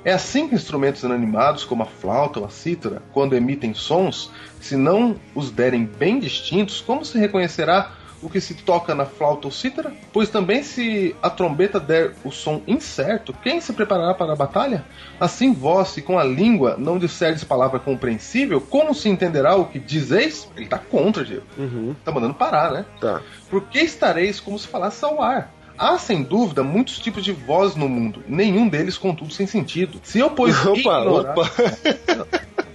É assim que instrumentos inanimados, como a flauta ou a cítara, quando emitem sons, se não os derem bem distintos, como se reconhecerá o que se toca na flauta ou cítara? Pois também se a trombeta der o som incerto, quem se preparará para a batalha? Assim vós, se com a língua não disserdes palavra compreensível, como se entenderá o que dizeis? Ele tá contra, Diego.
Uhum.
Tá mandando parar, né?
Tá.
Por que estareis como se falasse ao ar? Há, sem dúvida, muitos tipos de voz no mundo, nenhum deles, contudo, sem sentido. Se eu, pois,
Opa,
ignorar...
opa.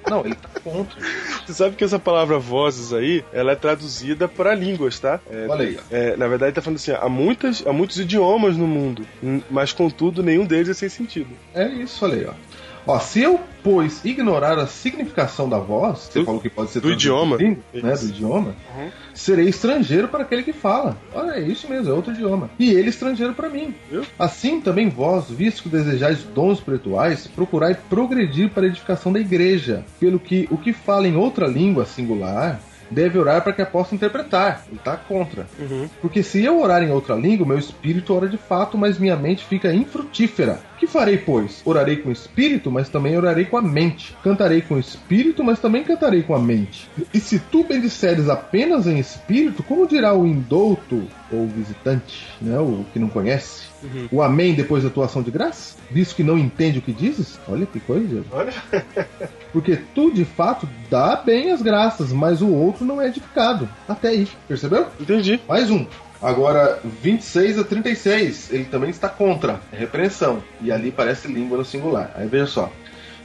Não, ele tá contra. [LAUGHS]
Você sabe que essa palavra vozes aí, ela é traduzida para línguas, tá? É,
Olha aí,
é, na verdade, tá falando assim: há, muitas, há muitos idiomas no mundo, mas contudo, nenhum deles é sem sentido.
É isso, olha aí, ó. Ó, se eu, pois, ignorar a significação da voz, você
Do-
falou que pode ser
do idioma.
né, do idioma,
Uhum.
serei estrangeiro para aquele que fala. Olha, é isso mesmo, é outro idioma. E ele estrangeiro para mim.
Viu?
Assim também vós, visto que desejais dons espirituais, procurai progredir para a edificação da igreja, pelo que o que fala em outra língua singular deve orar para que a possa interpretar. Ele está contra.
Uhum.
Porque se eu orar em outra língua, meu espírito ora de fato, mas minha mente fica infrutífera. Que farei, pois? Orarei com o espírito, mas também orarei com a mente. Cantarei com o espírito, mas também cantarei com a mente. E se tu bendisseres apenas em espírito, como dirá o indouto ou visitante, né, o que não conhece? O amém depois da tua ação de graça? Visto que não entende o que dizes? Olha que coisa.
Olha. [LAUGHS]
Porque tu, de fato, dá bem as graças, mas o outro não é edificado. Até aí, percebeu?
Entendi.
Mais um. Agora, 26 a 36, ele também está contra. É repreensão. E ali parece língua no singular. Aí veja só.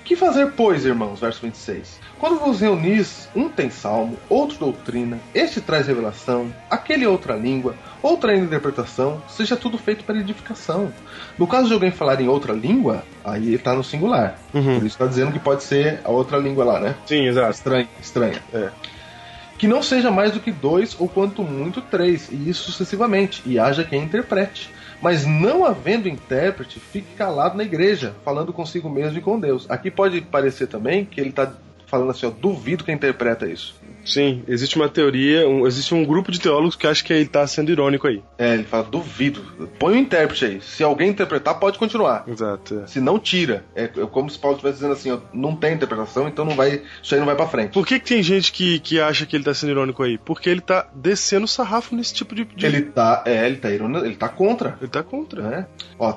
Que fazer, pois, irmãos? Verso 26. Quando vos reunis, um tem salmo, outro doutrina, este traz revelação, aquele outra língua, outra ainda interpretação, seja tudo feito para edificação. No caso de alguém falar em outra língua, aí está no singular.
Uhum.
Por isso está dizendo que pode ser a outra língua lá, né?
Sim, exato.
Estranha, estranha.
É.
Que não seja mais do que dois ou quanto muito três, e isso sucessivamente, e haja quem interprete. Mas não havendo intérprete, fique calado na igreja, falando consigo mesmo e com Deus. Aqui pode parecer também que ele está falando assim, ó, duvido quem interpreta isso.
Sim, existe uma teoria, um- existe um grupo de teólogos que acha que ele tá sendo irônico aí.
É, ele fala, duvido. Põe o intérprete aí. Se alguém interpretar, pode continuar.
Exato. é.
Se não, tira. É, é como se Paulo estivesse dizendo assim, ó, não tem interpretação, então não vai, isso aí não vai pra frente.
Por que, que tem gente que, que acha que ele tá sendo irônico aí? Porque ele tá descendo sarrafo nesse tipo de. de-
Ele tá, é, ele tá irônico, ele tá contra.
ele tá contra.
né? Ó,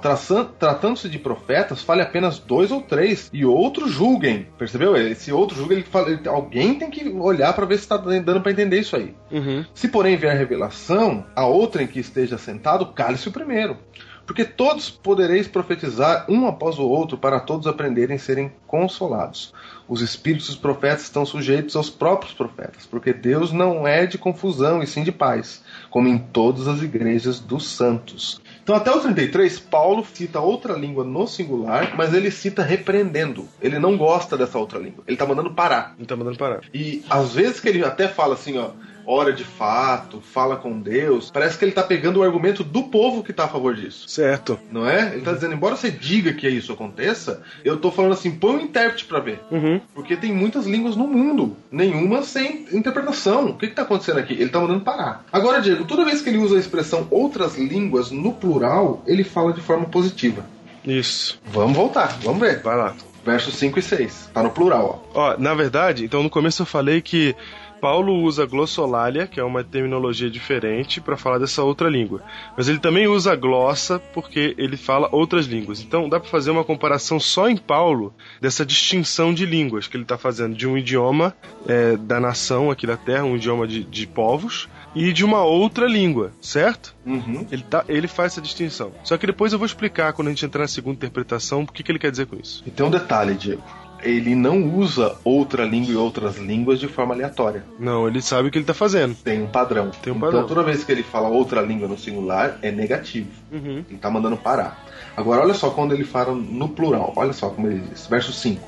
tratando-se de profetas, fale apenas dois ou três e outros julguem. Percebeu? Esse outro julga, ele fala, ele- alguém tem que olhar para ver está dando para entender isso aí.
Uhum.
Se porém vier revelação, a outra em que esteja sentado, cale-se o primeiro. Porque todos podereis profetizar um após o outro, para todos aprenderem e serem consolados. Os espíritos dos profetas estão sujeitos aos próprios profetas, porque Deus não é de confusão e sim de paz, como em todas as igrejas dos santos. Então, até o 33, Paulo cita outra língua no singular, mas ele cita repreendendo. Ele não gosta dessa outra língua. Ele está mandando parar.
Ele tá mandando parar.
E às vezes que ele até fala assim, ó, ora de fato, fala com Deus, parece que ele tá pegando o argumento do povo que tá a favor disso.
Certo.
Não é? Ele tá dizendo, embora você diga que isso aconteça, eu tô falando assim, põe um intérprete pra ver.
Uhum.
Porque tem muitas línguas no mundo, nenhuma sem interpretação. O que, que tá acontecendo aqui? Ele tá mandando parar. Agora, Diego, toda vez que ele usa a expressão outras línguas no plural, ele fala de forma positiva.
Isso.
Vamos voltar, vamos ver.
Vai lá.
Versos 5 e 6. Tá no plural, ó.
Ó, na verdade, então no começo eu falei que Paulo usa glossolalia, que é uma terminologia diferente, para falar dessa outra língua. Mas ele também usa glossa porque ele fala outras línguas. Então dá para fazer uma comparação só em Paulo dessa distinção de línguas que ele está fazendo de um idioma é, da nação aqui da Terra, um idioma de, de povos, e de uma outra língua, certo?
Uhum.
Ele, tá, ele faz essa distinção. Só que depois eu vou explicar, quando a gente entrar na segunda interpretação, o que, que ele quer dizer com isso.
E tem um detalhe, Diego. Ele não usa outra língua e outras línguas de forma aleatória.
Não, ele sabe o que ele tá fazendo.
Tem um padrão.
Tem um
então,
padrão.
toda vez que ele fala outra língua no singular, é negativo.
Uhum.
Ele tá mandando parar. Agora, olha só quando ele fala no plural. Olha só como ele diz. Verso 5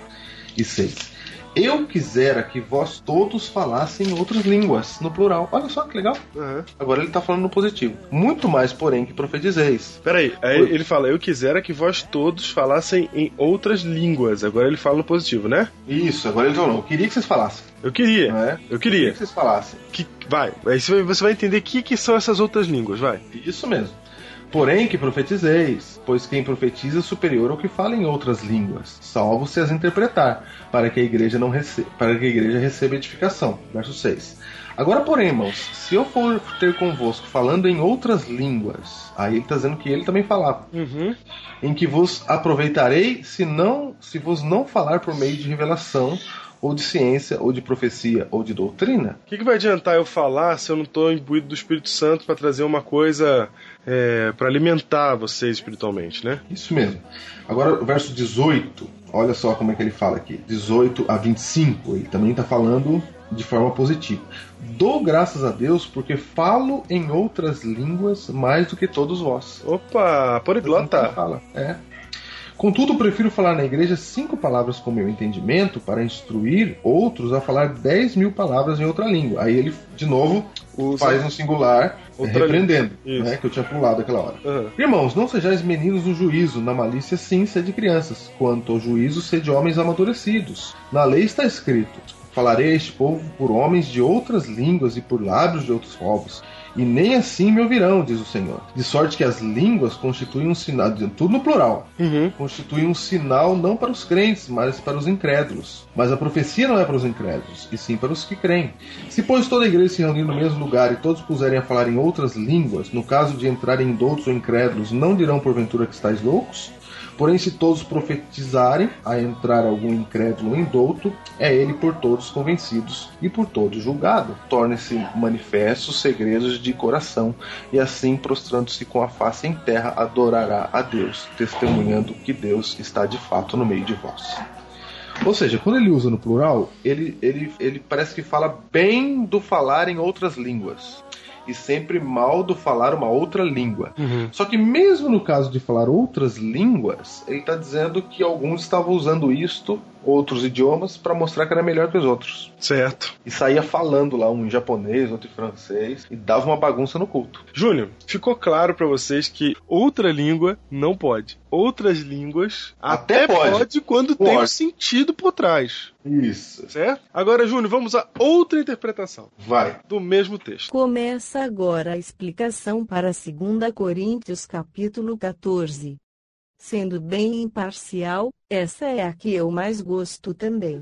e 6. Eu quisera que vós todos falassem outras línguas, no plural. Olha só que legal.
Uhum.
Agora ele tá falando no positivo. Muito mais, porém, que profetizeis.
Peraí, aí ele fala, eu quisera que vós todos falassem em outras línguas. Agora ele fala no positivo, né?
Isso, agora ele falou. Eu queria que vocês falassem.
Eu queria.
É?
Eu
Eu queria
queria.
que vocês falassem.
Que, vai, aí você vai- você vai entender o que, que são essas outras línguas, vai.
Isso mesmo. Porém que profetizeis, pois quem profetiza é superior ao que fala em outras línguas, salvo se as interpretar, para que a igreja não rece para que a igreja receba edificação. Verso 6. Agora, porém, irmãos, se eu for ter convosco falando em outras línguas, aí ele está dizendo que ele também falava,
Uhum.
em que vos aproveitarei se não se vos não falar por meio de revelação, ou de ciência, ou de profecia, ou de doutrina.
O que, que vai adiantar eu falar se eu não estou imbuído do Espírito Santo para trazer uma coisa é, para alimentar vocês espiritualmente, né?
Isso mesmo. Agora, o verso 18, olha só como é que ele fala aqui: 18 a 25, ele também está falando de forma positiva. Dou graças a Deus porque falo em outras línguas mais do que todos vós.
Opa, poliglota.
fala, é. Contudo, prefiro falar na igreja cinco palavras com meu entendimento para instruir outros a falar dez mil palavras em outra língua. Aí ele, de novo,
Usa-
faz um singular,
Outra
repreendendo, né, que eu tinha pulado aquela hora.
Aham.
Irmãos, não sejais meninos no juízo, na malícia sim, sede crianças. Quanto ao juízo, sede homens amadurecidos. Na lei está escrito: Falarei a este povo por homens de outras línguas e por lábios de outros povos. E nem assim me ouvirão, diz o Senhor. De sorte que as línguas constituem um sinal, tudo no plural,
Uhum.
constituem um sinal não para os crentes, mas para os incrédulos. Mas a profecia não é para os incrédulos, e sim para os que creem. Se, pois, toda a igreja se reunir no mesmo lugar e todos puserem a falar em outras línguas, no caso de entrarem indoutos ou incrédulos, não dirão porventura que estáis loucos? Porém, se todos profetizarem a entrar algum incrédulo ou indouto, é ele por todos convencidos e por todos julgado. Torne-se manifestos segredos de coração, e assim, prostrando-se com a face em terra, adorará a Deus, testemunhando que Deus está de fato no meio de vós. Ou seja, quando ele usa no plural, ele, ele, ele parece que fala bem do falar em outras línguas. E sempre mal do falar uma outra língua.
Uhum.
Só que mesmo no caso de falar outras línguas, ele está dizendo que alguns estavam usando isto, outros idiomas, para mostrar que era melhor que os outros.
Certo.
E saía falando lá um em japonês, outro em francês, e dava uma bagunça no culto.
Júnior, ficou claro pra vocês que outra língua não pode. Outras línguas
Até
até,
pode.
pode. quando tem um
Pode.
sentido por trás.
Isso.
Certo? Agora, Júnior, vamos a outra interpretação
Vai.
do mesmo texto.
Começa agora a explicação para 2 Coríntios capítulo 14. Sendo bem imparcial, essa é a que eu mais gosto também.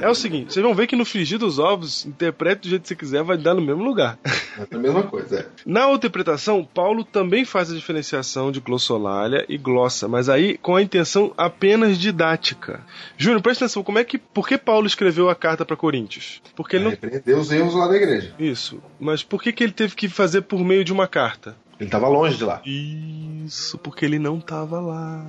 É o seguinte, vocês vão ver que no frigir dos ovos, interprete do jeito que você quiser, vai dar no mesmo lugar.
É a mesma coisa, é.
Na outra interpretação, Paulo também faz a diferenciação de glossolalia e glossa, mas aí com a intenção apenas didática. Júnior, presta atenção, como é que, por que Paulo escreveu a carta para Coríntios? Porque ele não
Repreender os erros lá da igreja.
Isso. Mas por que, que ele teve que fazer por meio de uma carta?
Ele estava longe de lá.
Isso, porque ele não estava lá.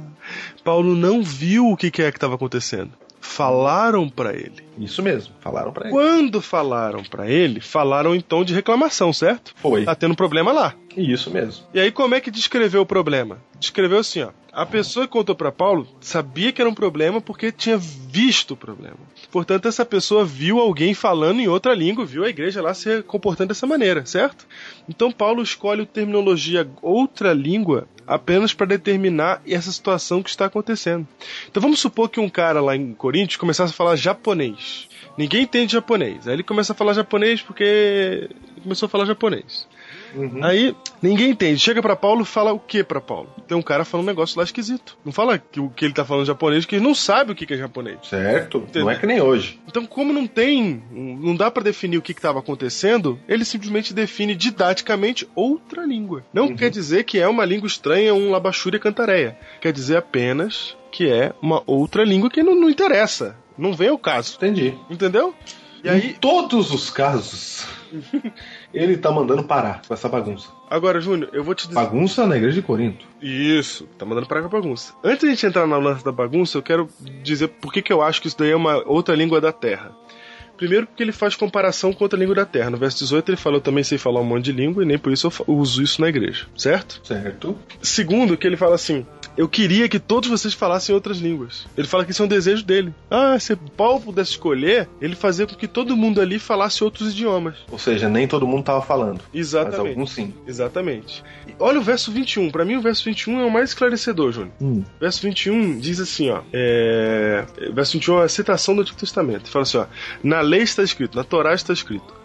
Paulo não viu o que, que é que estava acontecendo. Falaram para ele.
Isso mesmo, falaram pra ele.
Quando falaram para ele, falaram em tom de reclamação, certo?
Foi.
Tá tendo problema lá.
Isso mesmo.
E aí como é que descreveu o problema? Descreveu assim, ó. A pessoa que contou para Paulo sabia que era um problema porque tinha visto o problema. Portanto, essa pessoa viu alguém falando em outra língua, viu a igreja lá se comportando dessa maneira, certo? Então Paulo escolhe a terminologia outra língua apenas para determinar essa situação que está acontecendo. Então vamos supor que um cara lá em Coríntios começasse a falar japonês. Ninguém entende japonês. Aí ele começa a falar japonês porque começou a falar japonês.
Uhum.
Aí ninguém entende. Chega pra Paulo e fala o que pra Paulo? Tem um cara falando um negócio lá esquisito. Não fala que o que ele tá falando japonês, que ele não sabe o que que é japonês.
Certo? Não é que nem hoje.
Então, como não tem, não dá pra definir o que estava acontecendo, ele simplesmente define didaticamente outra língua. Não quer dizer que é uma língua estranha, um labachúria cantareia. Quer dizer apenas que é uma outra língua que não, não interessa. Não vem ao caso.
Entendi.
Entendeu? E
Em
aí,
todos os casos, [LAUGHS] ele tá mandando parar com essa bagunça.
agora, Júnior, eu vou te dizer.
Bagunça na igreja de Corinto.
Isso, tá mandando parar com a bagunça. Antes de a gente entrar na lance da bagunça, eu quero dizer por que, que eu acho que isso daí é uma outra língua da Terra. Primeiro porque ele faz comparação com outra língua da Terra. No verso 18 ele fala, eu também sei falar um monte de língua e nem por isso eu uso isso na igreja, certo?
Certo?
Segundo, que ele fala assim: Eu queria que todos vocês falassem outras línguas. Ele fala que isso é um desejo dele. Ah, se Paulo pudesse escolher, ele fazia com que todo mundo ali falasse outros idiomas.
Ou seja, nem todo mundo tava falando. Mas
Exatamente.
alguns sim.
Exatamente. E olha o verso 21. Pra mim, o verso 21 é o mais esclarecedor, Júnior.
Hum.
Verso 21 diz assim, ó. É... Verso 21 é a citação do Antigo Testamento. Fala assim, ó. Na lei está escrito, na Torá está escrito.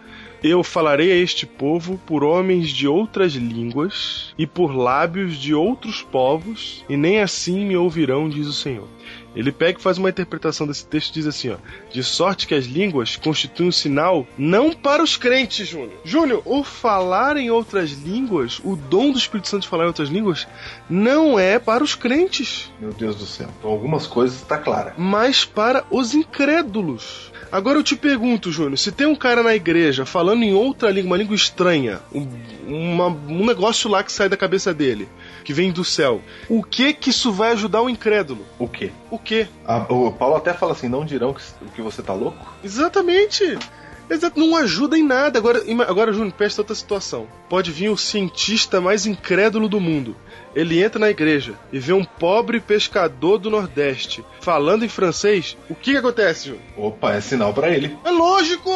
Eu falarei a este povo por homens de outras línguas e por lábios de outros povos, e nem assim me ouvirão, diz o Senhor. Ele pega e faz uma interpretação desse texto e diz assim, ó. De sorte que as línguas constituem um sinal não para os crentes, Júnior. Júnior, o falar em outras línguas, o dom do Espírito Santo de falar em outras línguas, não é para os crentes
Meu Deus do céu. Então, algumas coisas tá clara.
mas para os incrédulos. Agora eu te pergunto, Júnior, se tem um cara na igreja falando em outra língua, uma língua estranha, um, uma- um negócio lá que sai da cabeça dele, que vem do céu, o que que isso vai ajudar o incrédulo?
O quê?
O que?
Ah, o Paulo até fala assim: não dirão que, que você tá louco?
Exatamente. Exato, não ajuda em nada. Agora, agora Júnior, presta outra situação. Pode vir o cientista mais incrédulo do mundo. Ele entra na igreja e vê um pobre pescador do Nordeste falando em francês. O que, que acontece, Júnior?
Opa, é sinal pra ele.
É lógico!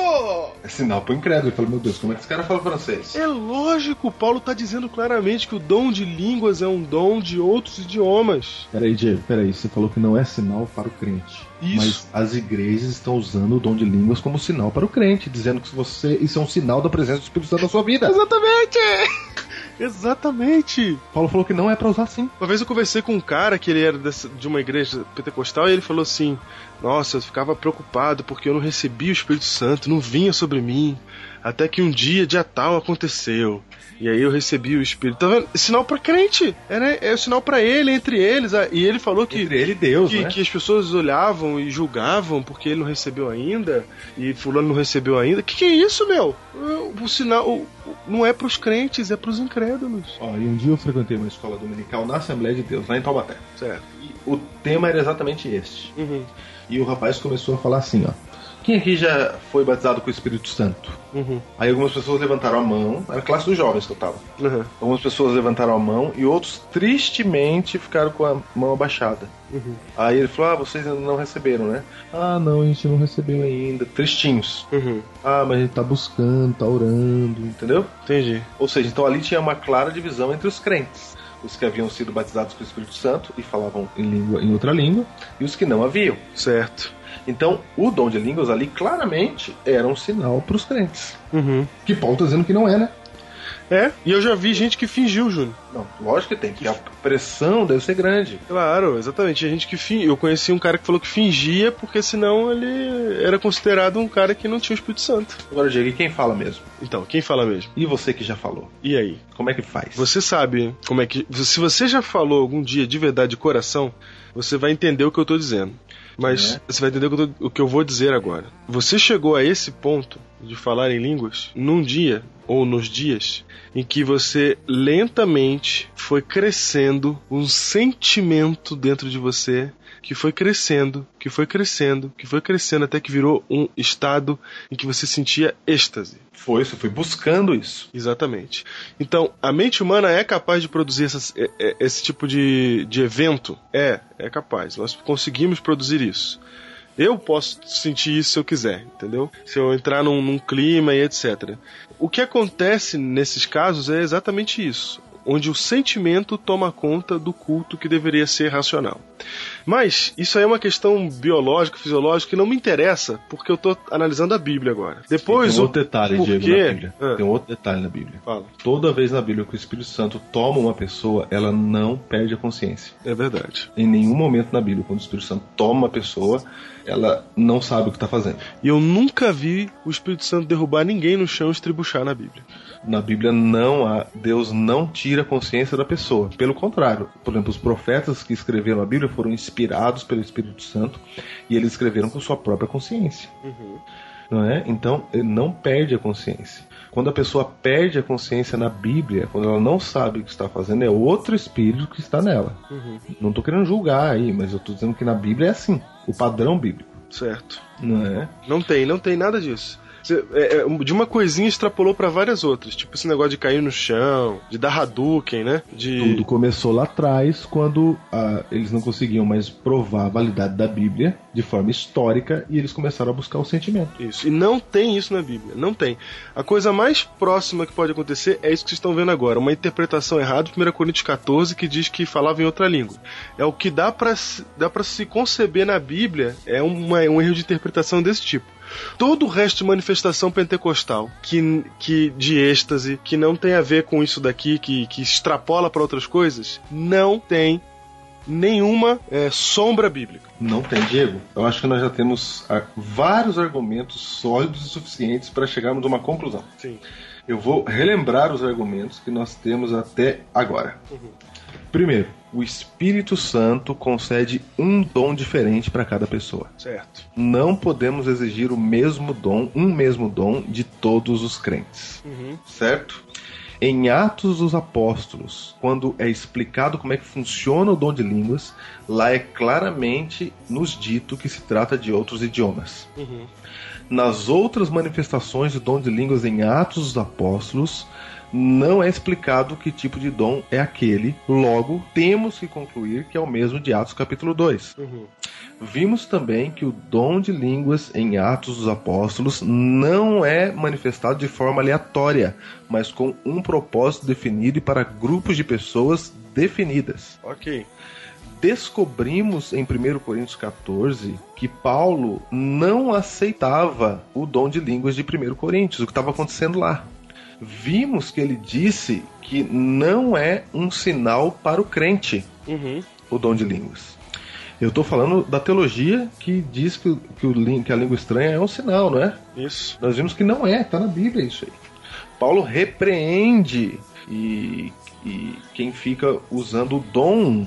É sinal pro incrédulo. Ele fala: meu Deus, como é que esse cara fala francês?
É lógico, Paulo está dizendo claramente que o dom de línguas é um dom de outros idiomas.
Peraí, Diego, peraí. Você falou que não é sinal para o crente.
Isso.
Mas as igrejas estão usando o dom de línguas como sinal para o crente, dizendo que você isso é um sinal da presença do Espírito Santo na sua vida.
Exatamente! [LAUGHS] Exatamente!
Paulo falou que não é para usar sim.
Uma vez eu conversei com um cara que ele era de uma igreja pentecostal e ele falou assim: Nossa, eu ficava preocupado porque eu não recebia o Espírito Santo, não vinha sobre mim. Até que um dia, dia tal, aconteceu. E aí eu recebi o Espírito. Tá vendo? Sinal pra crente. É, né? é o sinal pra ele, entre eles. Ah, E ele falou que.
Entre ele e Deus,
que,
né?
que as pessoas olhavam e julgavam porque ele não recebeu ainda e fulano não recebeu ainda. Que que é isso, meu? O, sinal não é pros crentes, é pros incrédulos.
Ó, e um dia eu frequentei uma escola dominical na Assembleia de Deus, lá em Taubaté.
Certo.
E o tema era exatamente este.
Uhum.
E o rapaz começou a falar assim, ó. Quem aqui já foi batizado com o Espírito Santo?
Uhum.
Aí algumas pessoas levantaram a mão, era a classe dos jovens que eu tava.
Uhum.
Algumas pessoas levantaram a mão e outros tristemente ficaram com a mão abaixada.
Uhum.
Aí ele falou: Ah, vocês ainda não receberam, né? Ah, não, a gente não recebeu ainda. Tristinhos.
Uhum.
Ah, mas a gente tá buscando, tá orando, entendeu?
Entendi.
Ou seja, então ali tinha uma clara divisão entre os crentes. Os que haviam sido batizados com o Espírito Santo e falavam em, língua, em outra língua, e os que não haviam.
Certo.
Então, o dom de línguas ali claramente era um sinal para os crentes.
Uhum.
Que Paulo tá dizendo que não é, né?
É, e eu já vi gente que fingiu, Júnior.
Não, lógico que tem, porque a pressão deve ser grande.
Claro, exatamente. Tinha gente que fin... Eu conheci um cara que falou que fingia porque senão ele era considerado um cara que não tinha o Espírito Santo.
Agora, Diego, e quem fala mesmo?
Então, quem fala mesmo?
E você que já falou?
E aí?
Como é que faz?
Você sabe como é que. Se você já falou algum dia de verdade de coração, você vai entender o que eu tô dizendo. Mas
É.
você vai entender o que, eu tô- o que eu vou dizer agora. Você chegou a esse ponto de falar em línguas num dia ou nos dias em que você lentamente foi crescendo um sentimento dentro de você que foi crescendo, que foi crescendo, que foi crescendo até que virou um estado em que você sentia êxtase.
Foi, você foi buscando isso.
Exatamente. Então, a mente humana é capaz de produzir essas- é- é- esse tipo de, de evento? É, é capaz. Nós conseguimos produzir isso. Eu posso sentir isso se eu quiser, entendeu? Se eu entrar num, num clima e etc. O que acontece nesses casos é exatamente isso. Onde o sentimento toma conta do culto que deveria ser racional. Mas isso aí é uma questão biológica, fisiológica, que não me interessa, porque eu tô analisando a Bíblia agora. Depois
tem um outro detalhe,
por
Diego, na Bíblia.
Ah.
Tem um outro detalhe na Bíblia.
Fala.
Toda vez na Bíblia que o Espírito Santo toma uma pessoa, ela não perde a consciência.
É verdade.
Em nenhum momento na Bíblia, quando o Espírito Santo toma uma pessoa, ela não sabe o que está fazendo.
E eu nunca vi o Espírito Santo derrubar ninguém no chão e estribuchar na Bíblia.
Na Bíblia não há, Deus não tira a consciência da pessoa. Pelo contrário, por exemplo, os profetas que escreveram a Bíblia foram inspirados pelo Espírito Santo e eles escreveram com sua própria consciência. não é? Então, ele não perde a consciência. Quando a pessoa perde a consciência na Bíblia, quando ela não sabe o que está fazendo, é outro espírito que está nela. Não estou querendo julgar aí, mas eu estou dizendo que na Bíblia é assim, o padrão bíblico,
Certo.
não é?
Não tem, não tem nada disso. É, é, de uma coisinha extrapolou pra várias outras. Tipo esse negócio de cair no chão, de dar Hadouken, né? De.
Tudo começou lá atrás, quando ah, eles não conseguiam mais provar a validade da Bíblia de forma histórica e eles começaram a buscar o sentimento.
Isso. E não tem isso na Bíblia. Não tem. A coisa mais próxima que pode acontecer é isso que vocês estão vendo agora. Uma interpretação errada de 1 Coríntios 14 que diz que falava em outra língua. É o que dá se- dá para se conceber na Bíblia. É uma- um erro de interpretação desse tipo. Todo o resto de manifestação pentecostal, que, que de êxtase, que não tem a ver com isso daqui, que, que extrapola para outras coisas, não tem nenhuma é, sombra bíblica.
Não tem, Diego? Eu acho que nós já temos ah, vários argumentos sólidos e suficientes para chegarmos a uma conclusão.
Sim.
Eu vou relembrar os argumentos que nós temos até agora. Primeiro, o Espírito Santo concede um dom diferente para cada pessoa.
Certo.
Não podemos exigir o mesmo dom, um mesmo dom de todos os crentes. Certo? Em Atos dos Apóstolos, quando é explicado como é que funciona o dom de línguas, lá é claramente nos dito que se trata de outros idiomas. Nas outras manifestações do dom de línguas em Atos dos Apóstolos, não é explicado que tipo de dom é aquele, logo temos que concluir que é o mesmo de Atos capítulo 2. Vimos também que o dom de línguas em Atos dos Apóstolos não é manifestado de forma aleatória, mas com um propósito definido e para grupos de pessoas definidas
Ok.
descobrimos em 1 Coríntios 14 que Paulo não aceitava o dom de línguas de 1 Coríntios, o que estava acontecendo lá. Vimos que ele disse que não é um sinal para o crente
Uhum.
o dom de línguas. Eu estou falando da teologia que diz que, que, o que a língua estranha é um sinal, não é?
Isso.
Nós vimos que não é, está na Bíblia isso aí. Paulo repreende e, e quem fica usando o dom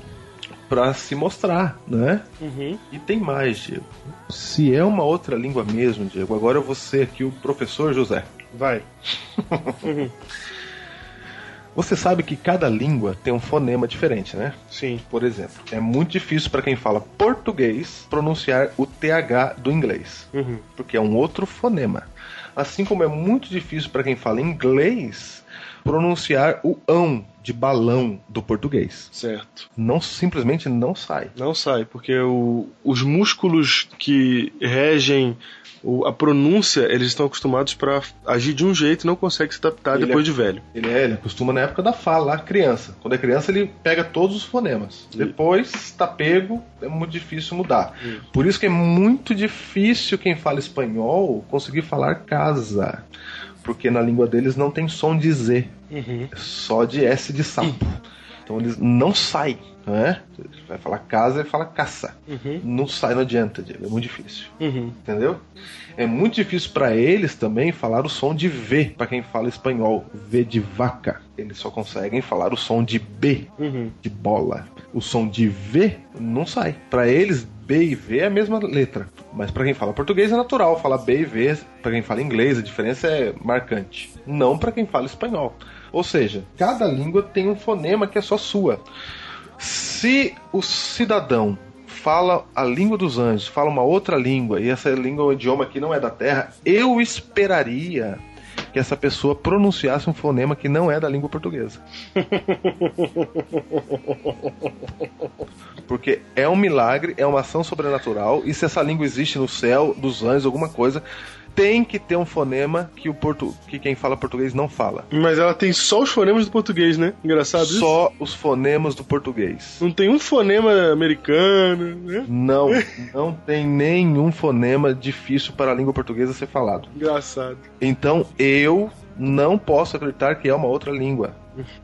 para se mostrar, né?
Uhum.
E tem mais, Diego. Se é uma outra língua mesmo, Diego, agora eu vou ser aqui o professor José.
Vai. [LAUGHS]
Você sabe que cada língua tem um fonema diferente, né?
Sim.
Por exemplo, é muito difícil para quem fala português pronunciar o TH do inglês,
Uhum.
porque é um outro fonema. Assim como é muito difícil para quem fala inglês pronunciar o ão de balão do português.
Certo.
Não simplesmente não sai.
Não sai, porque o- os músculos que regem o- a pronúncia, eles estão acostumados para agir de um jeito e não conseguem se adaptar
Ele
depois
é-
de velho.
Ele, é, ele acostuma na época da fala, lá, criança. Quando é criança, ele pega todos os fonemas. Depois, está pego, é muito difícil mudar. Por isso que é muito difícil quem fala espanhol conseguir falar casa. Porque na língua deles não tem som de Z,
Uhum.
é só de S de sapo. Então eles não saem, né? Vai falar casa, ele fala caça.
Uhum.
Não sai, não adianta, Diego, é muito difícil.
Uhum.
Entendeu? É muito difícil para eles também falar o som de V, para quem fala espanhol, V de vaca. Eles só conseguem falar o som de B,
Uhum.
de bola. O som de V não sai. Para eles, B e V é a mesma letra. Mas para quem fala português é natural falar B e V. Para quem fala inglês, a diferença é marcante. Não para quem fala espanhol. Ou seja, cada língua tem um fonema que é só sua. Se o cidadão fala a língua dos anjos, fala uma outra língua, e essa língua, o idioma que não é da Terra, eu esperaria que essa pessoa pronunciasse um fonema que não é da língua portuguesa. [LAUGHS] Porque é um milagre, é uma ação sobrenatural, e se essa língua existe no céu, dos anjos, alguma coisa, tem que ter um fonema que o portu... que quem fala português não fala.
Mas ela tem só os fonemas do português, né? Engraçado isso.
Só os fonemas do português.
Não tem um fonema americano, né?
Não, [LAUGHS] não tem nenhum fonema difícil para a língua portuguesa ser falado.
Engraçado.
Então eu não posso acreditar que é uma outra língua.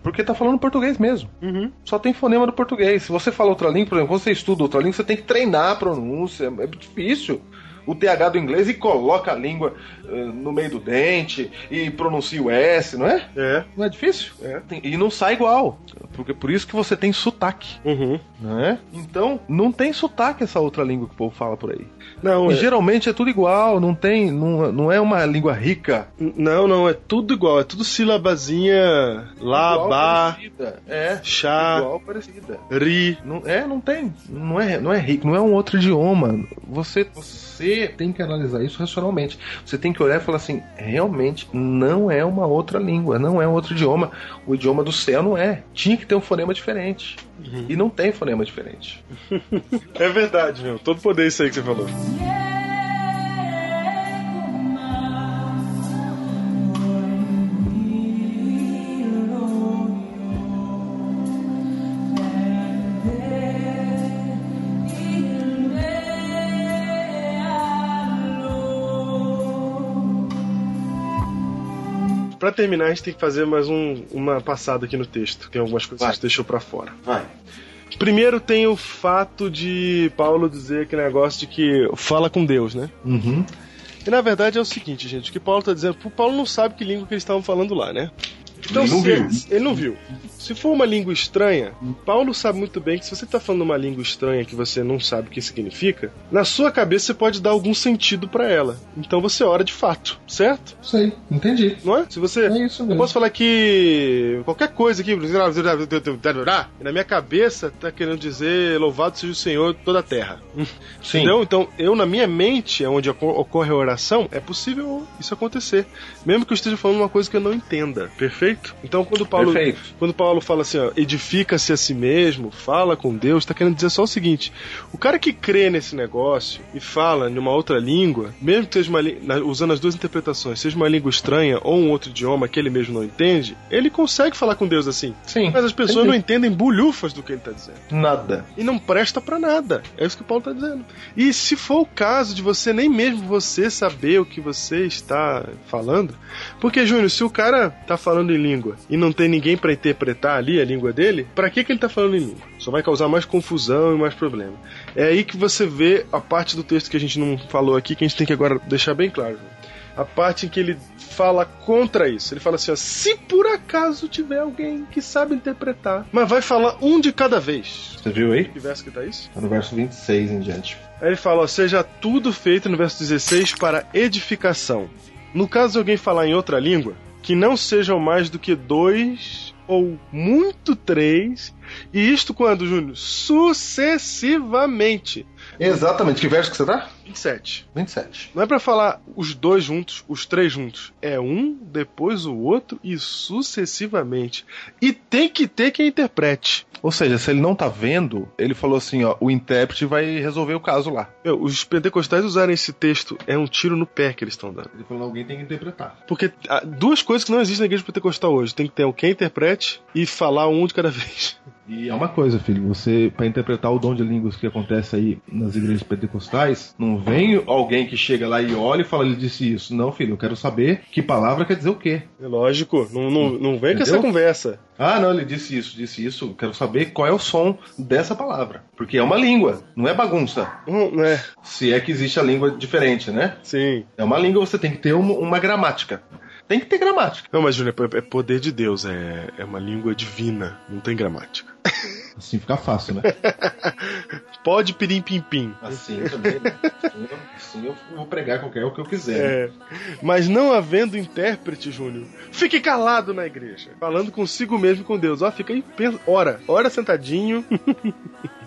Porque tá falando português mesmo.
Uhum.
Só tem fonema do português. Se você fala outra língua, por exemplo, quando você estuda outra língua, você tem que treinar a pronúncia. É difícil. O TH do inglês e coloca a língua eh, no meio do dente e pronuncia o S, não é?
É.
Não é difícil?
É.
Tem- E não sai igual. Porque por isso que você tem sotaque,
Uhum.
né? Então, não tem sotaque essa outra língua que o povo fala por aí.
Não,
E
é,
geralmente é tudo igual, não tem, não, não é uma língua rica.
não, não, é tudo igual. É tudo sílabazinha. Lá.
É,
chá,
igual parecida.
ri.
Não, é, não tem. Não é, não é rico, não é um outro idioma. Você, você tem que analisar isso racionalmente. Você tem que olhar e falar assim: realmente não é uma outra língua, não é um outro idioma. O idioma do céu não é. Tinha que ter um fonema diferente. E não tem fonema diferente. [LAUGHS]
É verdade, meu. Todo poder isso aí que você falou. Pra terminar, a gente tem que fazer mais um- uma passada aqui no texto. Tem algumas coisas
Vai.
que a gente deixou pra fora.
Vai.
Primeiro tem o fato de Paulo dizer aquele negócio de que fala com Deus, né?
Uhum.
E na verdade é o seguinte, gente, o que Paulo tá dizendo, o Paulo não sabe que língua que eles estavam falando lá, né? Então,
Ele não
se-
viu.
Ele não viu. Se for uma língua estranha, Paulo sabe muito bem que se você tá falando uma língua estranha que você não sabe o que significa, na sua cabeça você pode dar algum sentido pra ela. Então você ora de fato, certo?
Sei, entendi.
Não é? Se você
É isso
eu
mesmo.
posso falar que qualquer coisa aqui, [LAUGHS] na minha cabeça tá querendo dizer louvado seja o Senhor toda a terra. [LAUGHS]
Sim.
Entendeu? Então, eu na minha mente, é onde oco- ocorre a oração, é possível isso acontecer. Mesmo que eu esteja falando uma coisa que eu não entenda. Perfeito? Então, quando Paulo,
Perfeito.
quando Paulo fala assim, ó, edifica-se a si mesmo, fala com Deus, tá querendo dizer só o seguinte: o cara que crê nesse negócio e fala em uma outra língua, mesmo que seja uma, usando as duas interpretações, seja uma língua estranha ou um outro idioma que ele mesmo não entende, ele consegue falar com Deus assim.
Sim.
Mas as pessoas não entendem bulhufas do que ele tá dizendo
Nada.
e não presta pra nada. É isso que o Paulo tá dizendo. E se for o caso de você nem mesmo você saber o que você está falando, porque Júnior, se o cara tá falando em língua e não tem ninguém pra interpretar ali a língua dele, pra que que ele tá falando em língua? Só vai causar mais confusão e mais problema. É aí que você vê a parte do texto que a gente não falou aqui que a gente tem que agora deixar bem claro. A parte em que ele fala contra isso. Ele fala assim: ó, se por acaso tiver alguém que sabe interpretar, mas vai falar um de cada vez.
Você viu aí?
Que verso que tá isso?
Tá no verso 26 em diante.
Aí ele fala, ó, seja tudo feito no verso 16 para edificação. No caso de alguém falar em outra língua, que não sejam mais do que dois ou muito três, e isto quando, Júnior? Sucessivamente.
Exatamente. Que verso que você tá?
27.
27.
Não é pra falar os dois juntos, os três juntos. É um, depois o outro e sucessivamente. E tem que ter quem interprete.
Ou seja, se ele não tá vendo, ele falou assim, ó, o intérprete vai resolver o caso lá.
Meu, os pentecostais usarem esse texto é um tiro no pé que eles estão dando.
Ele falou, alguém tem que interpretar.
Porque ah, duas coisas que não existem na igreja pentecostal hoje: tem que ter alguém interprete e falar um de cada [LAUGHS] vez.
E é uma coisa, filho, você, para interpretar o dom de línguas que acontece aí nas igrejas pentecostais, não vem alguém que chega lá e olha e fala, ele disse isso. Não, filho, eu quero saber que palavra quer dizer o quê.
É lógico, não, não, não vem com essa conversa.
Ah, não, ele disse isso, disse isso. eu Quero saber qual é o som dessa palavra. Porque é uma língua, não é bagunça.
Hum, é,
Se é que existe a língua diferente, né?
sim.
É uma língua, você tem que ter uma, uma gramática. Tem que ter gramática.
Não, mas Júnior, é é poder de Deus, é, é uma língua divina, não tem gramática. [LAUGHS]
Assim fica fácil, né? [LAUGHS]
Pode pirim pim pim.
Assim também. né? Assim eu, assim eu vou pregar qualquer o que eu quiser.
É, mas não havendo intérprete, Júnior, fique calado na igreja, falando consigo mesmo e com Deus. Ó, fica aí, pensa, ora, ora sentadinho. [LAUGHS]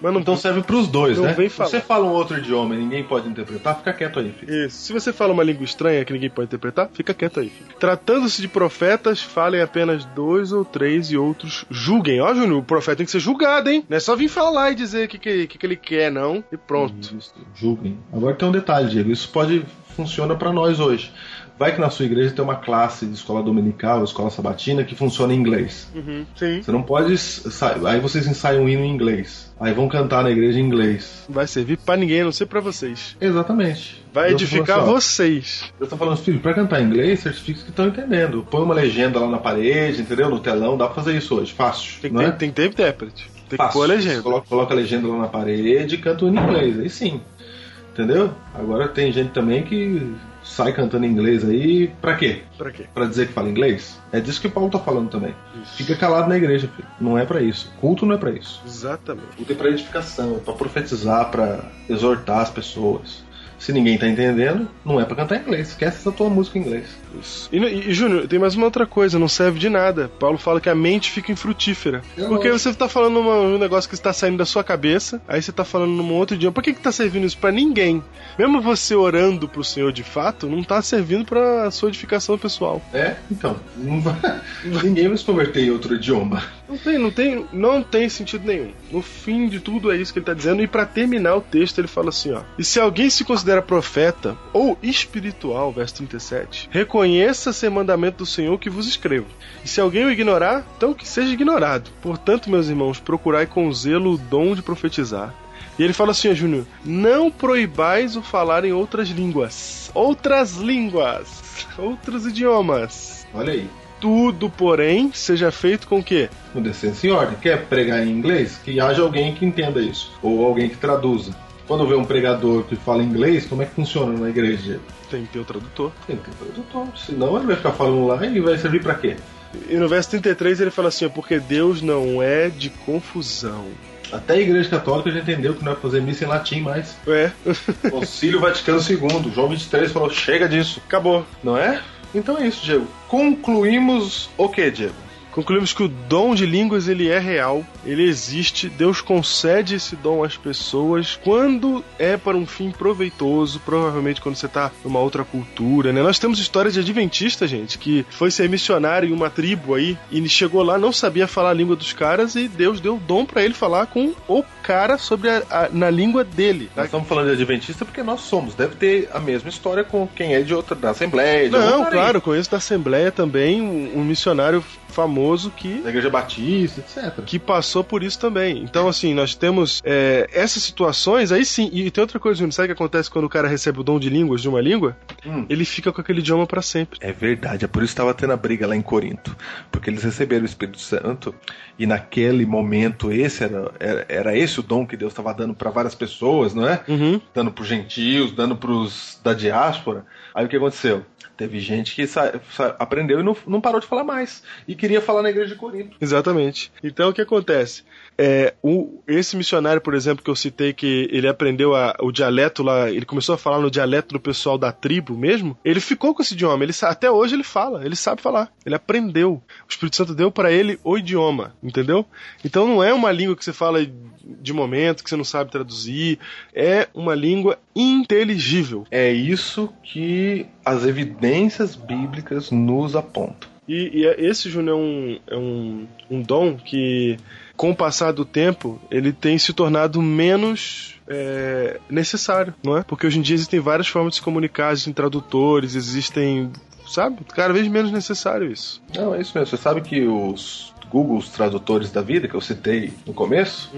mas não
Então serve pros dois,
Não
né?
vem
Se
falar.
você fala um outro idioma e ninguém pode interpretar, fica quieto aí, filho.
Isso. Se você fala uma língua estranha que ninguém pode interpretar, fica quieto aí. filho. Tratando-se de profetas, falem apenas dois ou três e outros julguem. Ó, Júnior, o profeta tem que ser julgado, hein? Não é só vir falar e dizer o que, que, que, que ele quer, não. E pronto.
Isso, julguem. Agora tem um detalhe, Diego. Isso pode funciona para nós hoje. Vai que na sua igreja tem uma classe de escola dominical, escola sabatina, que funciona em inglês.
Uhum, sim.
Você não pode. Aí vocês ensaiam um hino em inglês. Aí vão cantar na igreja em inglês.
Vai servir pra ninguém, a não ser pra vocês.
Exatamente.
Vai
Eu tô
edificar
falando
vocês.
Eu tô falando, filho, pra cantar em inglês, certifica que estão entendendo. Põe uma legenda lá na parede, entendeu? No telão, dá pra fazer isso hoje. Fácil.
Tem que, ter,
é?
tem que ter intérprete. Tem que
Fácil.
pôr a legenda.
Coloca, coloca a legenda lá na parede e canta o hino em inglês. Aí sim. Entendeu? Agora tem gente também que sai cantando inglês aí, pra quê?
Pra quê?
Pra dizer que fala inglês? É disso que o Paulo tá falando também. Fica calado na igreja, filho. Não é pra isso. Culto não é pra isso.
Exatamente.
Culto é pra edificação, é pra profetizar, pra exortar as pessoas. Se ninguém tá entendendo, não é pra cantar em inglês. Esquece essa tua música em inglês.
Isso. E, e, Júnior, tem mais uma outra coisa, não serve de nada. Paulo fala que a mente fica infrutífera.
Eu
Porque
não.
você tá falando uma- um negócio que está saindo da sua cabeça, aí você tá falando num outro idioma. Por que que tá servindo isso pra ninguém? Mesmo você orando pro Senhor de fato, não tá servindo pra sua edificação pessoal.
É? Então. Não [LAUGHS] vai... ninguém vai se converter em outro idioma.
Não tem, não tem, não tem sentido nenhum. No fim de tudo é isso que ele tá dizendo. E pra terminar o texto ele fala assim, ó: "E se alguém se considera profeta ou espiritual, verso 37, reconheça ser mandamento do Senhor que vos escrevo. E se alguém o ignorar, então que seja ignorado. Portanto, meus irmãos, procurai com zelo o dom de profetizar." E ele fala assim, ó, Júnior: "Não proibais o falar em outras línguas, outras línguas, outros idiomas."
Olha aí.
Tudo, porém, seja feito com o quê?
Com decência e ordem. Quer pregar em inglês? Que haja alguém que entenda isso. Ou alguém que traduza. Quando vê um pregador que fala inglês, como é que funciona na igreja?
Tem que ter o tradutor.
Tem que ter tradutor. Senão ele vai ficar falando lá e vai servir pra quê?
E no verso 33 ele fala assim: ó, porque Deus não é de confusão.
Até a igreja católica já entendeu que não é fazer missa em latim mais.
É,
Concílio Vaticano II, João 23 falou: chega disso.
acabou.
Não é? Então é isso, Diego. Concluímos o que, Diego?
Concluímos que o dom de línguas ele é real, ele existe, Deus concede esse dom às pessoas quando é para um fim proveitoso, provavelmente quando você está numa outra cultura, né? Nós temos história de adventista, gente, que foi ser missionário em uma tribo aí e chegou lá, não sabia falar a língua dos caras e Deus deu o dom para ele falar com o cara sobre a, a- na língua dele.
Nós estamos falando de adventista porque nós somos. Deve ter a mesma história com quem é de outra, da Assembleia.
Não, claro, conheço da Assembleia também um, um missionário famoso que
Da Igreja Batista, etc.
que passou por isso também. Então, assim, nós temos é, essas situações, aí sim. E tem outra coisa, sabe o que acontece quando o cara recebe o dom de línguas de uma língua?
Hum.
Ele fica com aquele idioma pra sempre.
É verdade, é por isso que estava tendo a briga lá em Corinto. Porque eles receberam o Espírito Santo e naquele momento esse era, era, era esse o dom que Deus estava dando para várias pessoas, não é?
Uhum.
Dando para os gentios, dando para os da diáspora. Aí o que aconteceu? Teve gente que aprendeu e não, não parou de falar mais. E queria falar na igreja de Corinto.
Exatamente. Então o que acontece? É, o, esse missionário, por exemplo, que eu citei que ele aprendeu a- o dialeto lá, ele começou a falar no dialeto do pessoal da tribo mesmo, ele ficou com esse idioma, ele, até hoje ele fala, ele sabe falar, ele aprendeu. O Espírito Santo deu para ele o idioma, entendeu? Então não é uma língua que você fala de momento, que você não sabe traduzir, é uma língua inteligível.
É isso que as evidências bíblicas nos apontam.
E, e é- esse, Júnior, é, um, é um, um dom que, com o passar do tempo, ele tem se tornado menos é, necessário, não é? Porque hoje em dia existem várias formas de se comunicar, existem tradutores, existem. Sabe? Cada vez menos necessário isso.
Não, é isso mesmo. Você sabe que os Google os tradutores da vida, que eu citei no começo,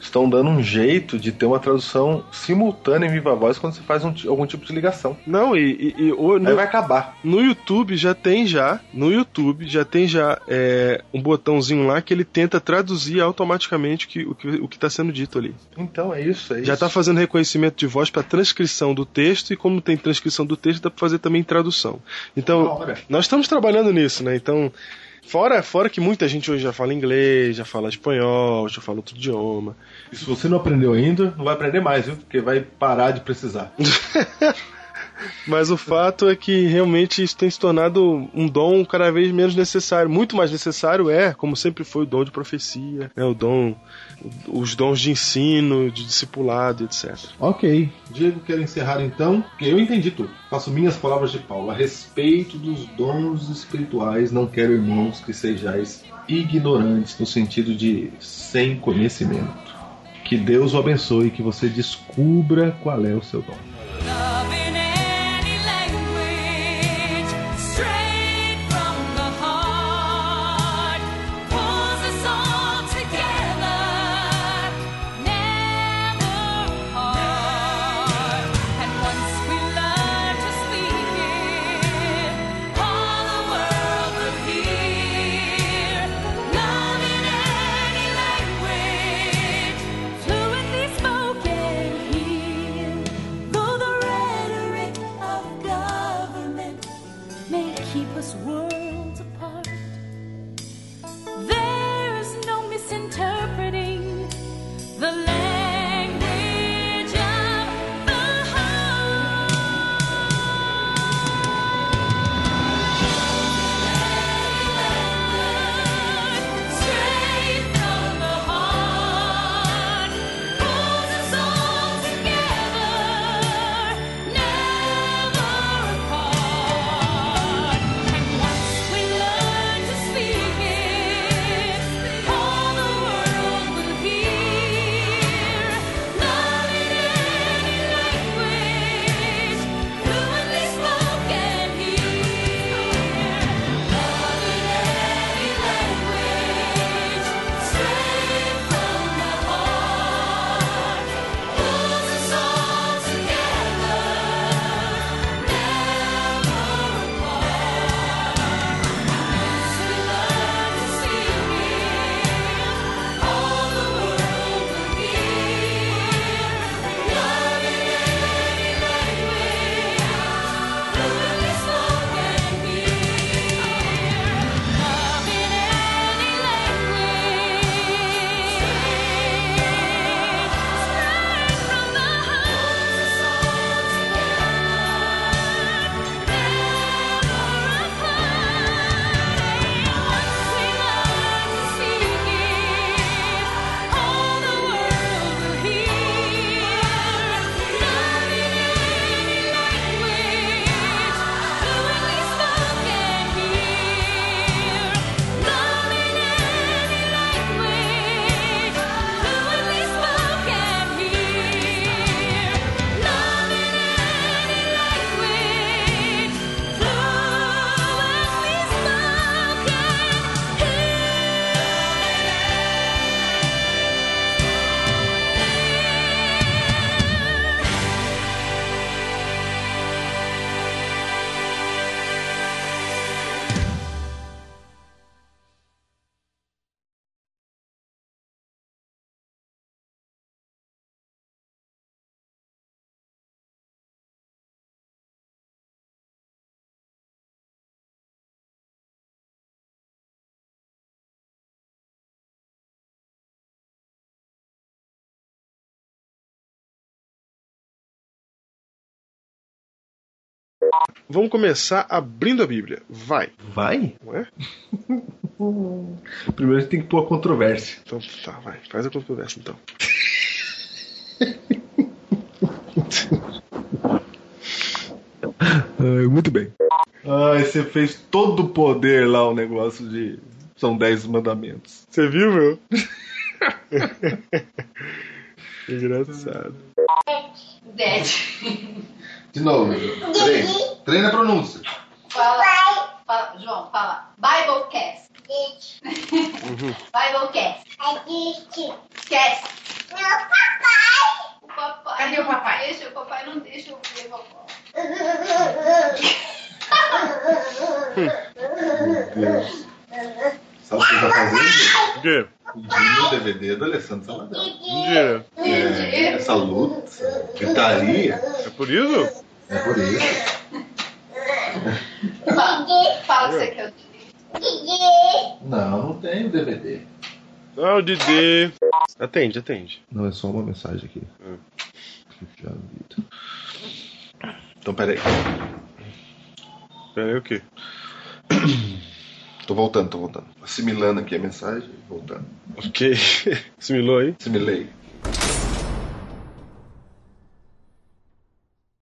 estão dando um jeito de ter uma tradução simultânea em viva voz quando você faz um algum tipo de ligação.
Não, e, e, e no,
vai acabar.
no YouTube já tem já, no YouTube já tem já é, um botãozinho lá que ele tenta traduzir automaticamente o que, o que, o que tá sendo dito ali.
Então é isso, é isso.
Já está fazendo reconhecimento de voz para transcrição do texto e como tem transcrição do texto dá para fazer também tradução. Então nós estamos trabalhando nisso, né? Então fora fora que muita gente hoje já fala inglês, já fala espanhol, já fala outro idioma.
E se você não aprendeu ainda, não vai aprender mais, viu? Porque vai parar de precisar. [LAUGHS]
Mas o fato é que realmente isso tem se tornado um dom cada vez menos necessário. Muito mais necessário é, como sempre foi, o dom de profecia, né? o dom, os dons de ensino, de discipulado, etc.
ok. Diego, quero encerrar então, porque eu entendi tudo. Faço minhas palavras de Paulo. A respeito dos dons espirituais, não quero, irmãos, que sejais ignorantes, no sentido de sem conhecimento. Que Deus o abençoe e que você descubra qual é o seu dom.
Vamos começar abrindo a Bíblia. Vai.
Vai?
Não é? [LAUGHS]
Primeiro a gente tem que pôr a controvérsia.
Então tá, vai. Faz a controvérsia então. [LAUGHS]
Ai, muito bem. Ai, você fez todo o poder lá, o negócio de. São dez mandamentos.
Você viu, meu? [LAUGHS] Engraçado.
Dete.
De novo, treina. Treina a pronúncia.
Fala, fala, João, fala. Biblecast. [LAUGHS] Biblecast. Esquece. O papai.
Cadê o papai?
Deixa, o papai não deixa eu ver vovó.
Deus. Sabe o que você tá fazendo?
O quê?
Pedindo o DVD do Alessandro Saladão.
Mentira.
É, essa luta, gritaria,
É por isso?
É por isso.
Fala, que você quer o Didi.
Não, não tem o DVD.
Ah, o Didi. Atende, atende.
Não, é só uma mensagem aqui.
Hum.
Vida. Então, peraí.
Pera aí, o quê?
Tô voltando, tô voltando. Assimilando aqui a mensagem, voltando.
Ok. [LAUGHS] Assimilou aí?
Assimilei.